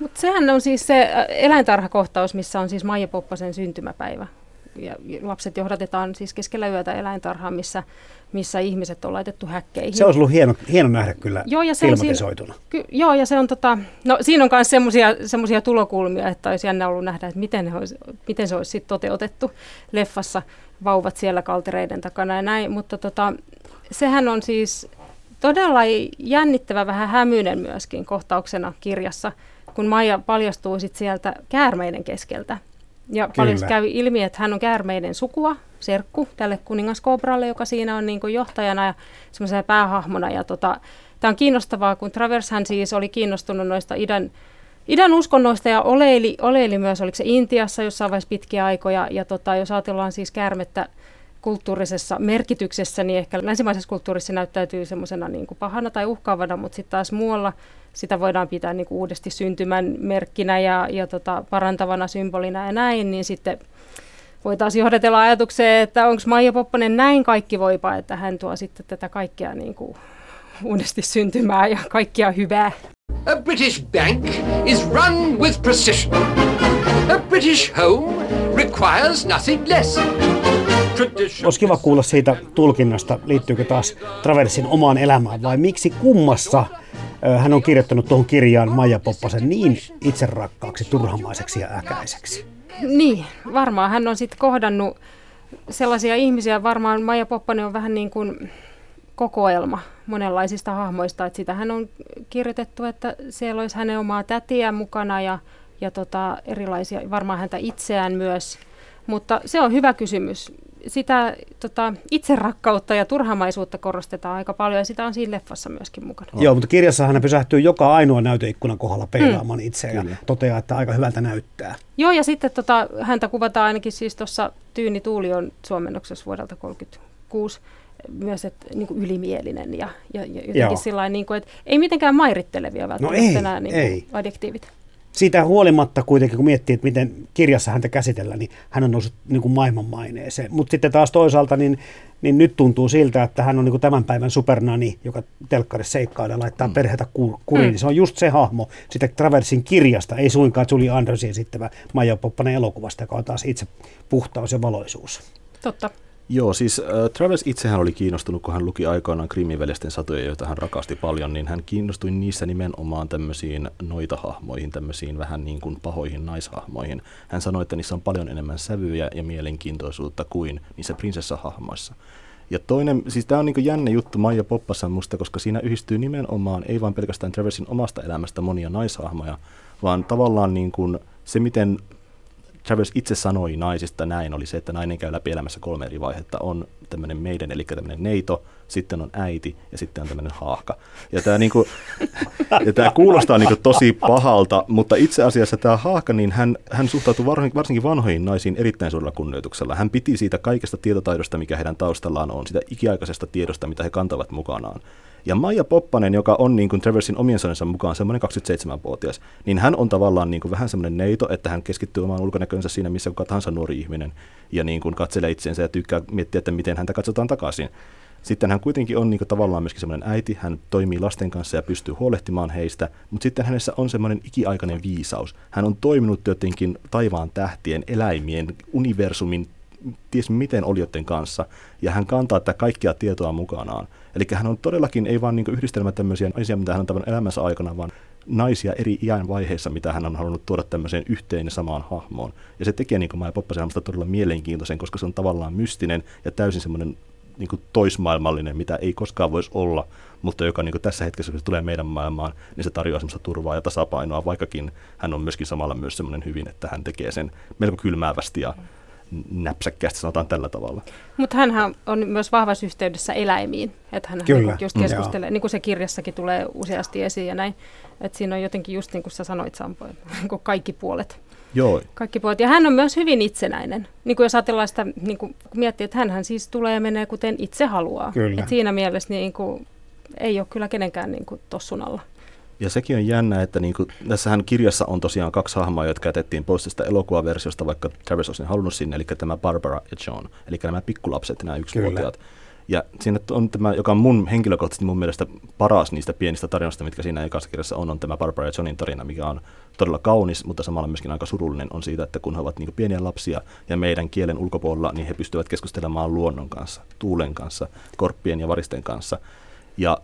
Mutta sehän on siis se eläintarhakohtaus, missä on siis Maija Poppasen syntymäpäivä ja lapset johdatetaan siis keskellä yötä eläintarhaan, missä, missä ihmiset on laitettu häkkeihin. Se olisi ollut hieno, hieno nähdä kyllä joo, ja se on siinä, ky, joo, ja se on tota, no siinä on myös semmoisia tulokulmia, että olisi jännä ollut nähdä, että miten, olisi, miten se olisi sit toteutettu leffassa, vauvat siellä kaltereiden takana ja näin, mutta tota, sehän on siis todella jännittävä, vähän hämyinen myöskin kohtauksena kirjassa, kun Maija paljastuu sit sieltä käärmeiden keskeltä ja Kyllä. paljon käy ilmi, että hän on käärmeiden sukua, serkku tälle kuningaskobralle, joka siinä on niin kuin johtajana ja semmoisena päähahmona. Ja tota, tämä on kiinnostavaa, kun Travers hän siis oli kiinnostunut noista idän, idän uskonnoista ja oleili, oleili myös, oliko se Intiassa jossain vaiheessa pitkiä aikoja. Ja tota, jos ajatellaan siis käärmettä kulttuurisessa merkityksessä, niin ehkä länsimaisessa kulttuurissa näyttäytyy semmoisena niin pahana tai uhkaavana, mutta sitten taas muualla sitä voidaan pitää niin kuin uudesti syntymän merkkinä ja, ja tota, parantavana symbolina ja näin, niin sitten voitaisiin johdatella ajatukseen, että onko Maija Popponen näin kaikki voipa, että hän tuo sitten tätä kaikkea niin kuin uudesti syntymää ja kaikkia hyvää. A British bank is run with precision. A British home requires nothing less. Olisi kiva kuulla siitä tulkinnasta, liittyykö taas Traversin omaan elämään vai miksi kummassa hän on kirjoittanut tuohon kirjaan Maija Poppasen niin itserakkaaksi, turhamaiseksi ja äkäiseksi. Niin, varmaan hän on sitten kohdannut sellaisia ihmisiä, varmaan Maija Poppanen on vähän niin kuin kokoelma monenlaisista hahmoista, että sitä hän on kirjoitettu, että siellä olisi hänen omaa tätiä mukana ja, ja tota, erilaisia, varmaan häntä itseään myös. Mutta se on hyvä kysymys sitä tota, itserakkautta ja turhamaisuutta korostetaan aika paljon ja sitä on siinä leffassa myöskin mukana. Joo, mutta kirjassa hän pysähtyy joka ainoa näyteikkunan kohdalla peilaamaan mm. itseään ja toteaa, että aika hyvältä näyttää. Joo, ja sitten tota, häntä kuvataan ainakin siis tuossa Tyyni Tuuli on suomennoksessa vuodelta 1936 myös että, niin kuin ylimielinen ja, ja, ja jotenkin sillä niin kuin, että ei mitenkään mairittelevia välttämättä ei, nämä niin kuin ei. adjektiivit. Siitä huolimatta kuitenkin, kun miettii, että miten kirjassa häntä käsitellään, niin hän on noussut niin kuin maailmanmaineeseen. Mutta sitten taas toisaalta, niin, niin nyt tuntuu siltä, että hän on niin kuin tämän päivän supernani, joka telkkarissa seikkailee ja laittaa mm. perhetä ku- kuriin. Mm. Se on just se hahmo sitä Traversin kirjasta, ei suinkaan Julie Andersin esittävä Maija Poppanen elokuvasta, joka on taas itse puhtaus ja valoisuus. Totta. Joo, siis äh, Travis itsehän oli kiinnostunut, kun hän luki aikoinaan Krimin veljesten satuja, joita hän rakasti paljon, niin hän kiinnostui niissä nimenomaan tämmöisiin noitahahmoihin, tämmöisiin vähän niin kuin pahoihin naishahmoihin. Hän sanoi, että niissä on paljon enemmän sävyjä ja mielenkiintoisuutta kuin niissä prinsessahahmoissa. Ja toinen, siis tämä on niin jännä juttu Maija Poppassa musta, koska siinä yhdistyy nimenomaan, ei vain pelkästään Traversin omasta elämästä monia naishahmoja, vaan tavallaan niin kuin se, miten Travers itse sanoi naisista näin, oli se, että nainen käy läpi elämässä kolme eri vaihetta. On tämmöinen meidän, eli tämmöinen neito, sitten on äiti ja sitten on tämmöinen haahka. Ja tämä, niinku, ja tämä kuulostaa niinku tosi pahalta, mutta itse asiassa tämä haahka, niin hän, hän suhtautui varsinkin, vanhoihin naisiin erittäin suurella kunnioituksella. Hän piti siitä kaikesta tietotaidosta, mikä heidän taustallaan on, sitä ikiaikaisesta tiedosta, mitä he kantavat mukanaan. Ja Maija Poppanen, joka on niin kuin Traversin omien sanojensa mukaan semmoinen 27-vuotias, niin hän on tavallaan niin kuin vähän semmoinen neito, että hän keskittyy omaan ulkonäkönsä siinä, missä kuka tahansa nuori ihminen, ja niin kuin katselee itseensä ja tykkää miettiä, että miten häntä katsotaan takaisin. Sitten hän kuitenkin on niin kuin tavallaan myöskin semmoinen äiti, hän toimii lasten kanssa ja pystyy huolehtimaan heistä, mutta sitten hänessä on semmoinen ikiaikainen viisaus. Hän on toiminut jotenkin taivaan tähtien, eläimien, universumin ties miten olioiden kanssa, ja hän kantaa tätä kaikkia tietoa mukanaan. Eli hän on todellakin ei vain niin yhdistelmä tämmöisiä naisia, mitä hän on tavannut elämänsä aikana, vaan naisia eri iän vaiheissa, mitä hän on halunnut tuoda tämmöiseen yhteen ja samaan hahmoon. Ja se tekee niin Maija Poppasen todella mielenkiintoisen, koska se on tavallaan mystinen ja täysin semmoinen niin kuin toismaailmallinen, mitä ei koskaan voisi olla, mutta joka niin kuin tässä hetkessä, kun se tulee meidän maailmaan, niin se tarjoaa semmoista turvaa ja tasapainoa, vaikkakin hän on myöskin samalla myös semmoinen hyvin, että hän tekee sen melko kylmäävästi ja näpsäkkäästi, sanotaan tällä tavalla. Mutta hän on myös vahvassa yhteydessä eläimiin, että hän Kyllä, niinku just keskustelee, niin kuin se kirjassakin tulee useasti esiin ja näin, että siinä on jotenkin just niin kuin sä sanoit Sampo, niinku kaikki puolet. Joo, Kaikki puolet. Ja hän on myös hyvin itsenäinen. Niin kuin jos ajatellaan sitä, niin kuin kun miettii, että hän siis tulee ja menee kuten itse haluaa. Kyllä. Et siinä mielessä niin kuin, ei ole kyllä kenenkään niin kuin tossun alla. Ja sekin on jännä, että niin kuin, tässähän kirjassa on tosiaan kaksi hahmoa, jotka jätettiin pois tästä elokuvaversiosta, vaikka Travis olisi halunnut sinne, eli tämä Barbara ja John, eli nämä pikkulapset, nämä yksivuotiaat. Ja siinä on tämä, joka on mun henkilökohtaisesti mun mielestä paras niistä pienistä tarinoista, mitkä siinä ekassa kirjassa on, on tämä Barbara ja Johnin tarina, mikä on todella kaunis, mutta samalla myöskin aika surullinen on siitä, että kun he ovat niin pieniä lapsia ja meidän kielen ulkopuolella, niin he pystyvät keskustelemaan luonnon kanssa, tuulen kanssa, korppien ja varisten kanssa. Ja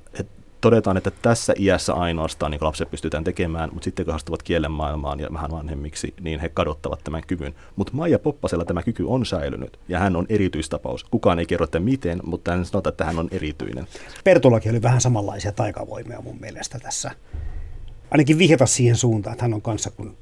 todetaan, että tässä iässä ainoastaan niin lapset pystytään tekemään, mutta sitten kun astuvat kielen maailmaan ja vähän vanhemmiksi, niin he kadottavat tämän kyvyn. Mutta Maija Poppasella tämä kyky on säilynyt ja hän on erityistapaus. Kukaan ei kerro, että miten, mutta hän sanoo, että hän on erityinen. Pertulakin oli vähän samanlaisia taikavoimia mun mielestä tässä. Ainakin vihjata siihen suuntaan, että hän on kanssa kun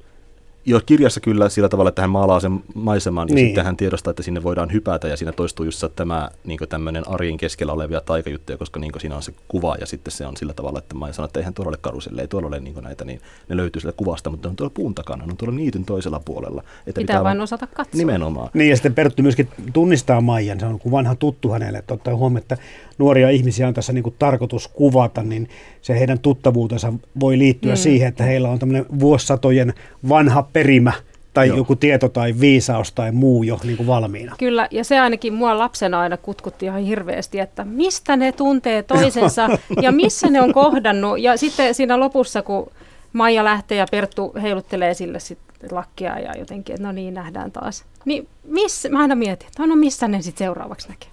Jo kirjassa kyllä sillä tavalla, että hän maalaa sen maiseman ja Niin. sitten hän tiedostaa, että sinne voidaan hypätä ja siinä toistuu just tämä niin tämmöinen arjen keskellä olevia taikajuttuja, koska niin siinä on se kuva ja sitten se on sillä tavalla, että mä sanon, että eihän tuolla ole karuselle, ei tuolla ole niin näitä, niin ne löytyy sille kuvasta, mutta ne on tuolla puun takana, ne on tuolla niityn toisella puolella. Että Pitää vain osata katsoa. Nimenomaan. Niin ja sitten Perttu myöskin tunnistaa Maijan, se on kuin vanha tuttu hänelle, että ottaa huomioon, että nuoria ihmisiä on tässä niin kuin tarkoitus kuvata, niin se heidän tuttavuutensa voi liittyä mm. siihen, että heillä on tämmöinen vuosisatojen vanha perimä tai Joo. joku tieto tai viisaus tai muu jo niin kuin valmiina. Kyllä, ja se ainakin mua lapsena aina kutkutti ihan hirveästi, että mistä ne tuntee toisensa ja missä ne on kohdannut. Ja sitten siinä lopussa, kun Maija lähtee ja Perttu heiluttelee sille sit lakkia ja jotenkin, että no niin, nähdään taas. Niin missä, mä aina mietin, että no missä ne sitten seuraavaksi näkee.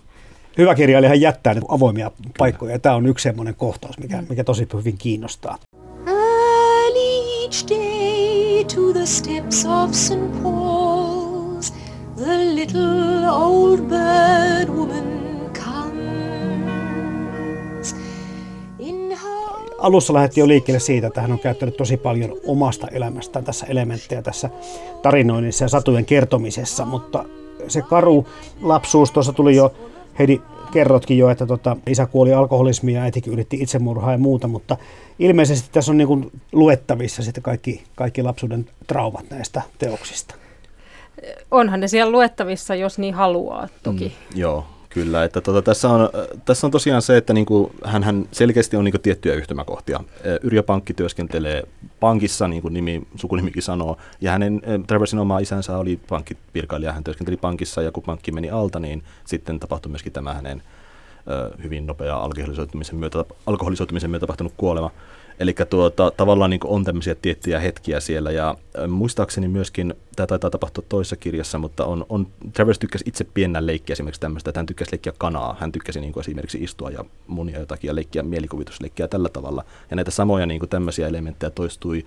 Hyvä kirjailijahan jättää niin avoimia paikkoja ja tämä on yksi semmoinen kohtaus, mikä, mikä tosi hyvin kiinnostaa. Early each day to the steps of St. Paul's, the little old bird woman Alussa lähdettiin jo liikkeelle siitä, että hän on käyttänyt tosi paljon omasta elämästään tässä elementtejä tässä tarinoinnissa ja satujen kertomisessa, mutta se karu lapsuus tuossa tuli jo, Heidi kerrotkin jo, että tota, isä kuoli alkoholismiin ja äitikin yritti itsemurhaa ja muuta, mutta ilmeisesti tässä on niin kuin luettavissa sitten kaikki, kaikki lapsuuden traumat näistä teoksista. Onhan ne siellä luettavissa, jos niin haluaa toki. Mm. Joo, Kyllä, että tuota, tässä, on, tässä on tosiaan se, että niinku, hän selkeästi on niinku tiettyjä yhtymäkohtia. Yrjö Pankki työskentelee pankissa, niin kuin nimi, sukunimikin sanoo, ja hänen Traversin oma isänsä oli pankkipirkailija, hän työskenteli pankissa, ja kun pankki meni alta, niin sitten tapahtui myöskin tämä hänen hyvin nopea alkoholisoitumisen myötä, alkoholisoitumisen myötä tapahtunut kuolema. Eli tuota, tavallaan niin on tämmöisiä tiettyjä hetkiä siellä ja muistaakseni myöskin, tämä taitaa tapahtua toisessa kirjassa, mutta on, on Travers tykkäsi itse pienellä leikkiä esimerkiksi tämmöistä, että hän tykkäsi leikkiä kanaa, hän tykkäsi niin esimerkiksi istua ja munia jotakin ja leikkiä mielikuvitusleikkiä tällä tavalla. Ja näitä samoja niin tämmöisiä elementtejä toistui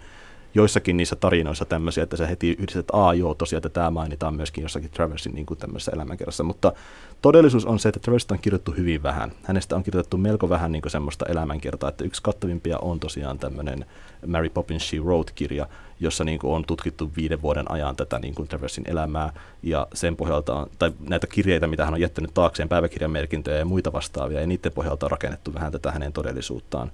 joissakin niissä tarinoissa tämmöisiä, että se heti yhdistät, että aa joo, tosiaan, että tämä mainitaan myöskin jossakin Traversin niin kuin tämmöisessä elämänkerrassa, mutta todellisuus on se, että Traversista on kirjoitettu hyvin vähän. Hänestä on kirjoitettu melko vähän niin kuin semmoista elämänkertaa, että yksi kattavimpia on tosiaan tämmöinen Mary Poppins She Wrote-kirja, jossa niin kuin on tutkittu viiden vuoden ajan tätä niin kuin Traversin elämää, ja sen pohjalta on, tai näitä kirjeitä, mitä hän on jättänyt taakseen, päiväkirjamerkintöjä ja muita vastaavia, ja niiden pohjalta on rakennettu vähän tätä hänen todellisuuttaan.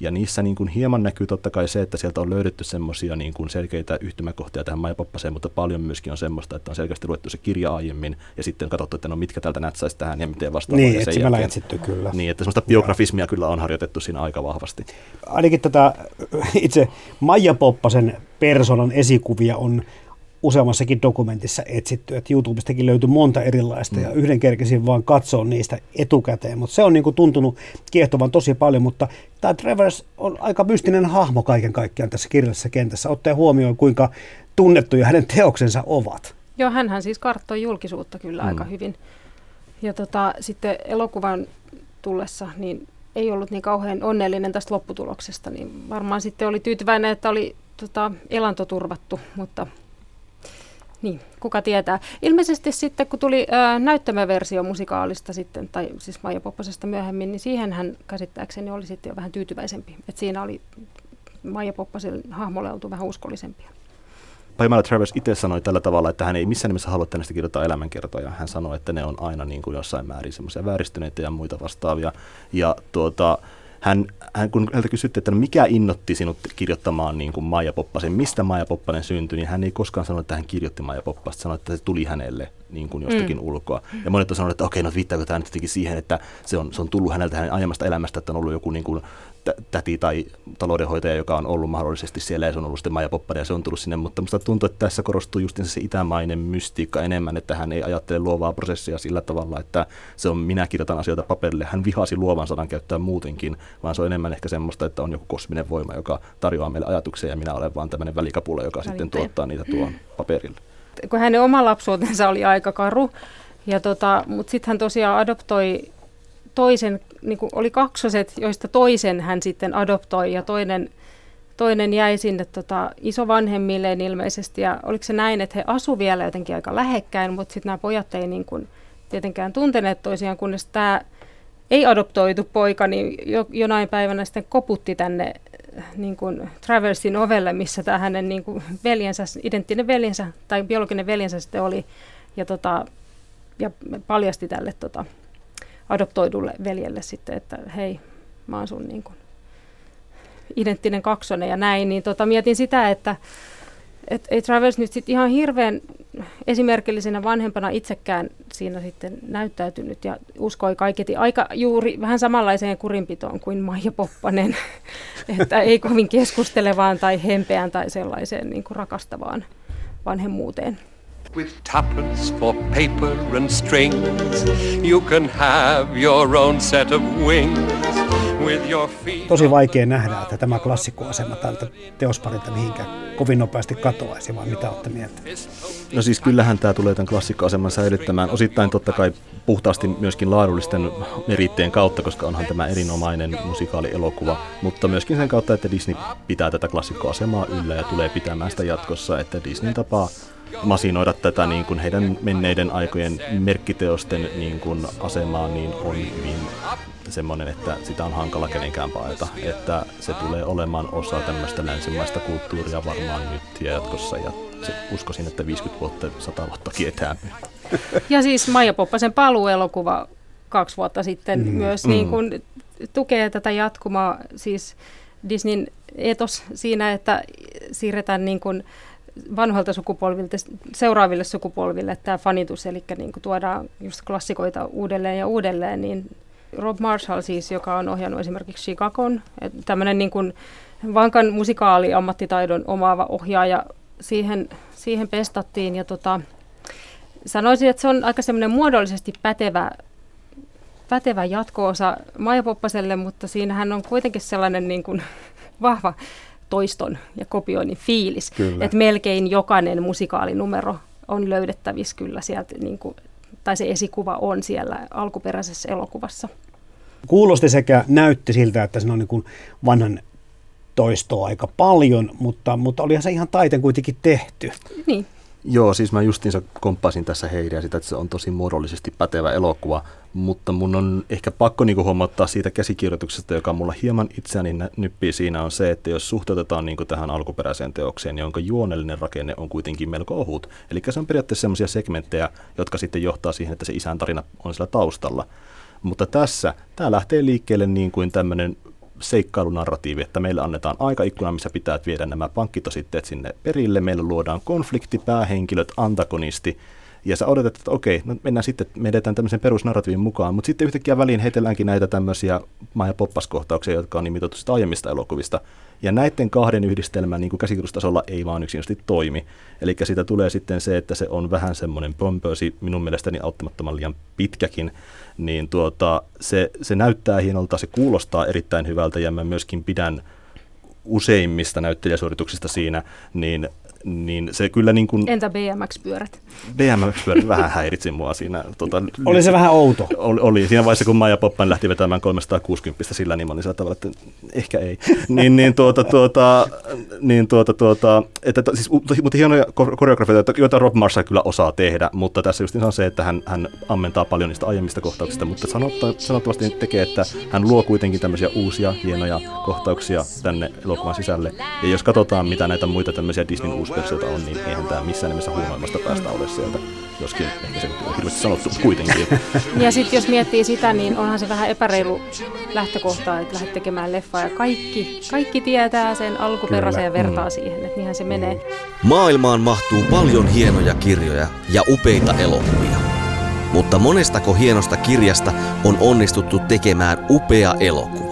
Ja niissä niin kuin hieman näkyy totta kai se, että sieltä on löydetty semmoisia niin kuin selkeitä yhtymäkohtia tähän Maija mutta paljon myöskin on semmoista, että on selkeästi luettu se kirja aiemmin ja sitten katsottu, että no mitkä täältä nätsäisi tähän ja miten vastaan. Niin, etsimällä etsitty kyllä. Niin, että semmoista biografismia kyllä on harjoitettu siinä aika vahvasti. Ainakin tätä itse Maija Poppasen persoonan esikuvia on useammassakin dokumentissa etsitty, että YouTubestakin löytyy monta erilaista mm. ja yhden kerkesin vaan katsoa niistä etukäteen, mutta se on niin kuin tuntunut kiehtovan tosi paljon, mutta tämä Travers on aika mystinen hahmo kaiken kaikkiaan tässä kirjallisessa kentässä, ottaen huomioon kuinka tunnettuja hänen teoksensa ovat. Joo, hän siis karttoi julkisuutta kyllä mm. aika hyvin. Ja tota, sitten elokuvan tullessa, niin ei ollut niin kauhean onnellinen tästä lopputuloksesta, niin varmaan sitten oli tyytyväinen, että oli tota, elanto turvattu, mutta niin, kuka tietää. Ilmeisesti sitten, kun tuli ää, näyttämöversio musikaalista sitten, tai siis Maija Poppasesta myöhemmin, niin siihen hän käsittääkseni oli sitten jo vähän tyytyväisempi. Että siinä oli Maija Poppasen hahmolle oltu vähän uskollisempia. Paimala Travers itse sanoi tällä tavalla, että hän ei missään nimessä halua tänne kirjoittaa elämänkertoja. Hän sanoi, että ne on aina niin kuin jossain määrin semmoisia vääristyneitä ja muita vastaavia. Ja tuota, hän, hän kun häneltä kysyttiin, että no mikä innotti sinut kirjoittamaan niin kuin Maija Poppasen, mistä Maija Poppanen syntyi, niin hän ei koskaan sanonut, että hän kirjoitti Maija Poppasta, sanoi, että se tuli hänelle niin kuin jostakin mm. ulkoa. Ja monet on sanonut, että okei, no viittaako tämä nyt jotenkin siihen, että se on, se on tullut häneltä hänen aiemmasta elämästä, että on ollut joku niin kuin täti tai taloudenhoitaja, joka on ollut mahdollisesti siellä ja se on ollut sitten Maija Poppanen ja se on tullut sinne, mutta minusta tuntuu, että tässä korostuu just se itämainen mystiikka enemmän, että hän ei ajattele luovaa prosessia sillä tavalla, että se on minä kirjoitan asioita paperille. Hän vihasi luovan sanan käyttää muutenkin, vaan se on enemmän ehkä semmoista, että on joku kosminen voima, joka tarjoaa meille ajatuksia ja minä olen vaan tämmöinen välikapula, joka Välittäjä. sitten tuottaa niitä tuon paperille. Kun hänen oma lapsuutensa oli aika karu, ja tota, mutta sitten hän tosiaan adoptoi toisen, niin kuin oli kaksoset, joista toisen hän sitten adoptoi ja toinen, toinen jäi sinne tota, isovanhemmilleen ilmeisesti. Ja oliko se näin, että he asu vielä jotenkin aika lähekkäin, mutta sitten nämä pojat ei niin kuin, tietenkään tunteneet toisiaan, kunnes tämä ei adoptoitu poika, niin jo, jonain päivänä sitten koputti tänne niin kuin Traversin ovelle, missä tämä hänen niin kuin veljensä, identtinen veljensä tai biologinen veljensä sitten oli, ja, tota, ja paljasti tälle tota, adoptoidulle veljelle sitten, että hei, mä oon sun niin kuin identtinen kaksonen ja näin, niin tota, mietin sitä, että et ei Travers nyt sitten ihan hirveän esimerkillisenä vanhempana itsekään siinä sitten näyttäytynyt ja uskoi kaiketi aika juuri vähän samanlaiseen kurinpitoon kuin Maija Poppanen, että ei kovin keskustelevaan tai hempeään tai sellaiseen niin kuin rakastavaan vanhemmuuteen. With tuppence for paper and strings. You can have your own set of wings. Tosi vaikea nähdä, että tämä klassikkoasema tältä teosparilta mihinkään kovin nopeasti katoaisi, vai mitä olette mieltä? No siis kyllähän tämä tulee tämän klassikkoaseman säilyttämään. Osittain totta kai puhtaasti myöskin laadullisten meritteen kautta, koska onhan tämä erinomainen musikaalielokuva, mutta myöskin sen kautta, että Disney pitää tätä klassikkoasemaa yllä ja tulee pitämään sitä jatkossa, että Disney tapaa masinoida tätä niin kuin heidän menneiden aikojen merkkiteosten niin kuin asemaa, niin on hyvin semmoinen, että sitä on hankala kenenkään paeta. Että se tulee olemaan osa tämmöistä länsimaista kulttuuria varmaan nyt ja jatkossa. Ja se, uskoisin, että 50 vuotta, 100 vuotta kietää. Ja siis Maija Poppasen paluelokuva kaksi vuotta sitten mm. myös niin kuin, mm. tukee tätä jatkumaa. Siis Disneyn etos siinä, että siirretään niin kuin, vanhoilta sukupolvilta seuraaville sukupolville tämä fanitus, eli niin kuin tuodaan just klassikoita uudelleen ja uudelleen, niin Rob Marshall siis, joka on ohjannut esimerkiksi Chicagon, tämmöinen niin kuin vankan musikaaliammattitaidon omaava ohjaaja, siihen, siihen pestattiin ja tota, sanoisin, että se on aika semmoinen muodollisesti pätevä, pätevä jatko-osa Maija Poppaselle, mutta siinähän on kuitenkin sellainen niin kuin vahva toiston ja kopioinnin fiilis. Että melkein jokainen musikaalinumero on löydettävissä kyllä sieltä, niin kuin, tai se esikuva on siellä alkuperäisessä elokuvassa. Kuulosti sekä näytti siltä, että se on niin kuin vanhan toistoa aika paljon, mutta, mutta olihan se ihan taiten kuitenkin tehty. Niin. Joo, siis mä justiinsa komppasin tässä Heidiä sitä, että se on tosi muodollisesti pätevä elokuva, mutta mun on ehkä pakko niinku huomauttaa siitä käsikirjoituksesta, joka mulla hieman itseäni nyppii siinä on se, että jos suhteutetaan niinku tähän alkuperäiseen teokseen, jonka juonellinen rakenne on kuitenkin melko ohut. Eli se on periaatteessa sellaisia segmenttejä, jotka sitten johtaa siihen, että se isän tarina on siellä taustalla. Mutta tässä, tämä lähtee liikkeelle niin kuin tämmöinen seikkailunarratiivi, että meille annetaan aikaikkuna, missä pitää viedä nämä pankkitositteet sinne perille. Meille luodaan konflikti, päähenkilöt, antagonisti. Ja sä odotat, että okei, no mennään sitten, me edetään tämmöisen perusnarratiivin mukaan, mutta sitten yhtäkkiä väliin heitelläänkin näitä tämmöisiä maa- ja poppaskohtauksia, jotka on nimitetty sitä aiemmista elokuvista. Ja näiden kahden yhdistelmä niin käsikirjoitustasolla ei vaan yksinkertaisesti toimi. Eli siitä tulee sitten se, että se on vähän semmoinen pompösi, minun mielestäni auttamattoman liian pitkäkin, niin tuota, se, se näyttää hienolta, se kuulostaa erittäin hyvältä ja mä myöskin pidän useimmista näyttelijäsuorituksista siinä, niin niin se kyllä niin kuin... Entä BMX-pyörät? BMX-pyörät vähän häiritsi mua siinä. Tota, oli se vähän outo? Oli, oli. Siinä vaiheessa, kun Maija Poppan lähti vetämään 360 sillä niin sillä tavalla, että ehkä ei. niin, niin, tuota, tuota, niin tuota, tuota, että, siis, mutta hienoja koreografioita, joita Rob Marshall kyllä osaa tehdä, mutta tässä just on se, että hän, hän ammentaa paljon niistä aiemmista kohtauksista, mutta sanotta, sanottavasti tekee, että hän luo kuitenkin tämmöisiä uusia hienoja kohtauksia tänne elokuvan sisälle. Ja jos katsotaan, mitä näitä muita tämmöisiä Disney uusia versiota on, niin eihän tämä missään nimessä huonoimmasta päästä ole sieltä. Joskin ehkä se on hirveästi sanottu kuitenkin. ja sitten jos miettii sitä, niin onhan se vähän epäreilu lähtökohta, että lähdet tekemään leffaa ja kaikki, kaikki tietää sen alkuperäisen ja vertaa mm. siihen, että niinhän se menee. Maailmaan mahtuu paljon hienoja kirjoja ja upeita elokuvia. Mutta monestako hienosta kirjasta on onnistuttu tekemään upea elokuva?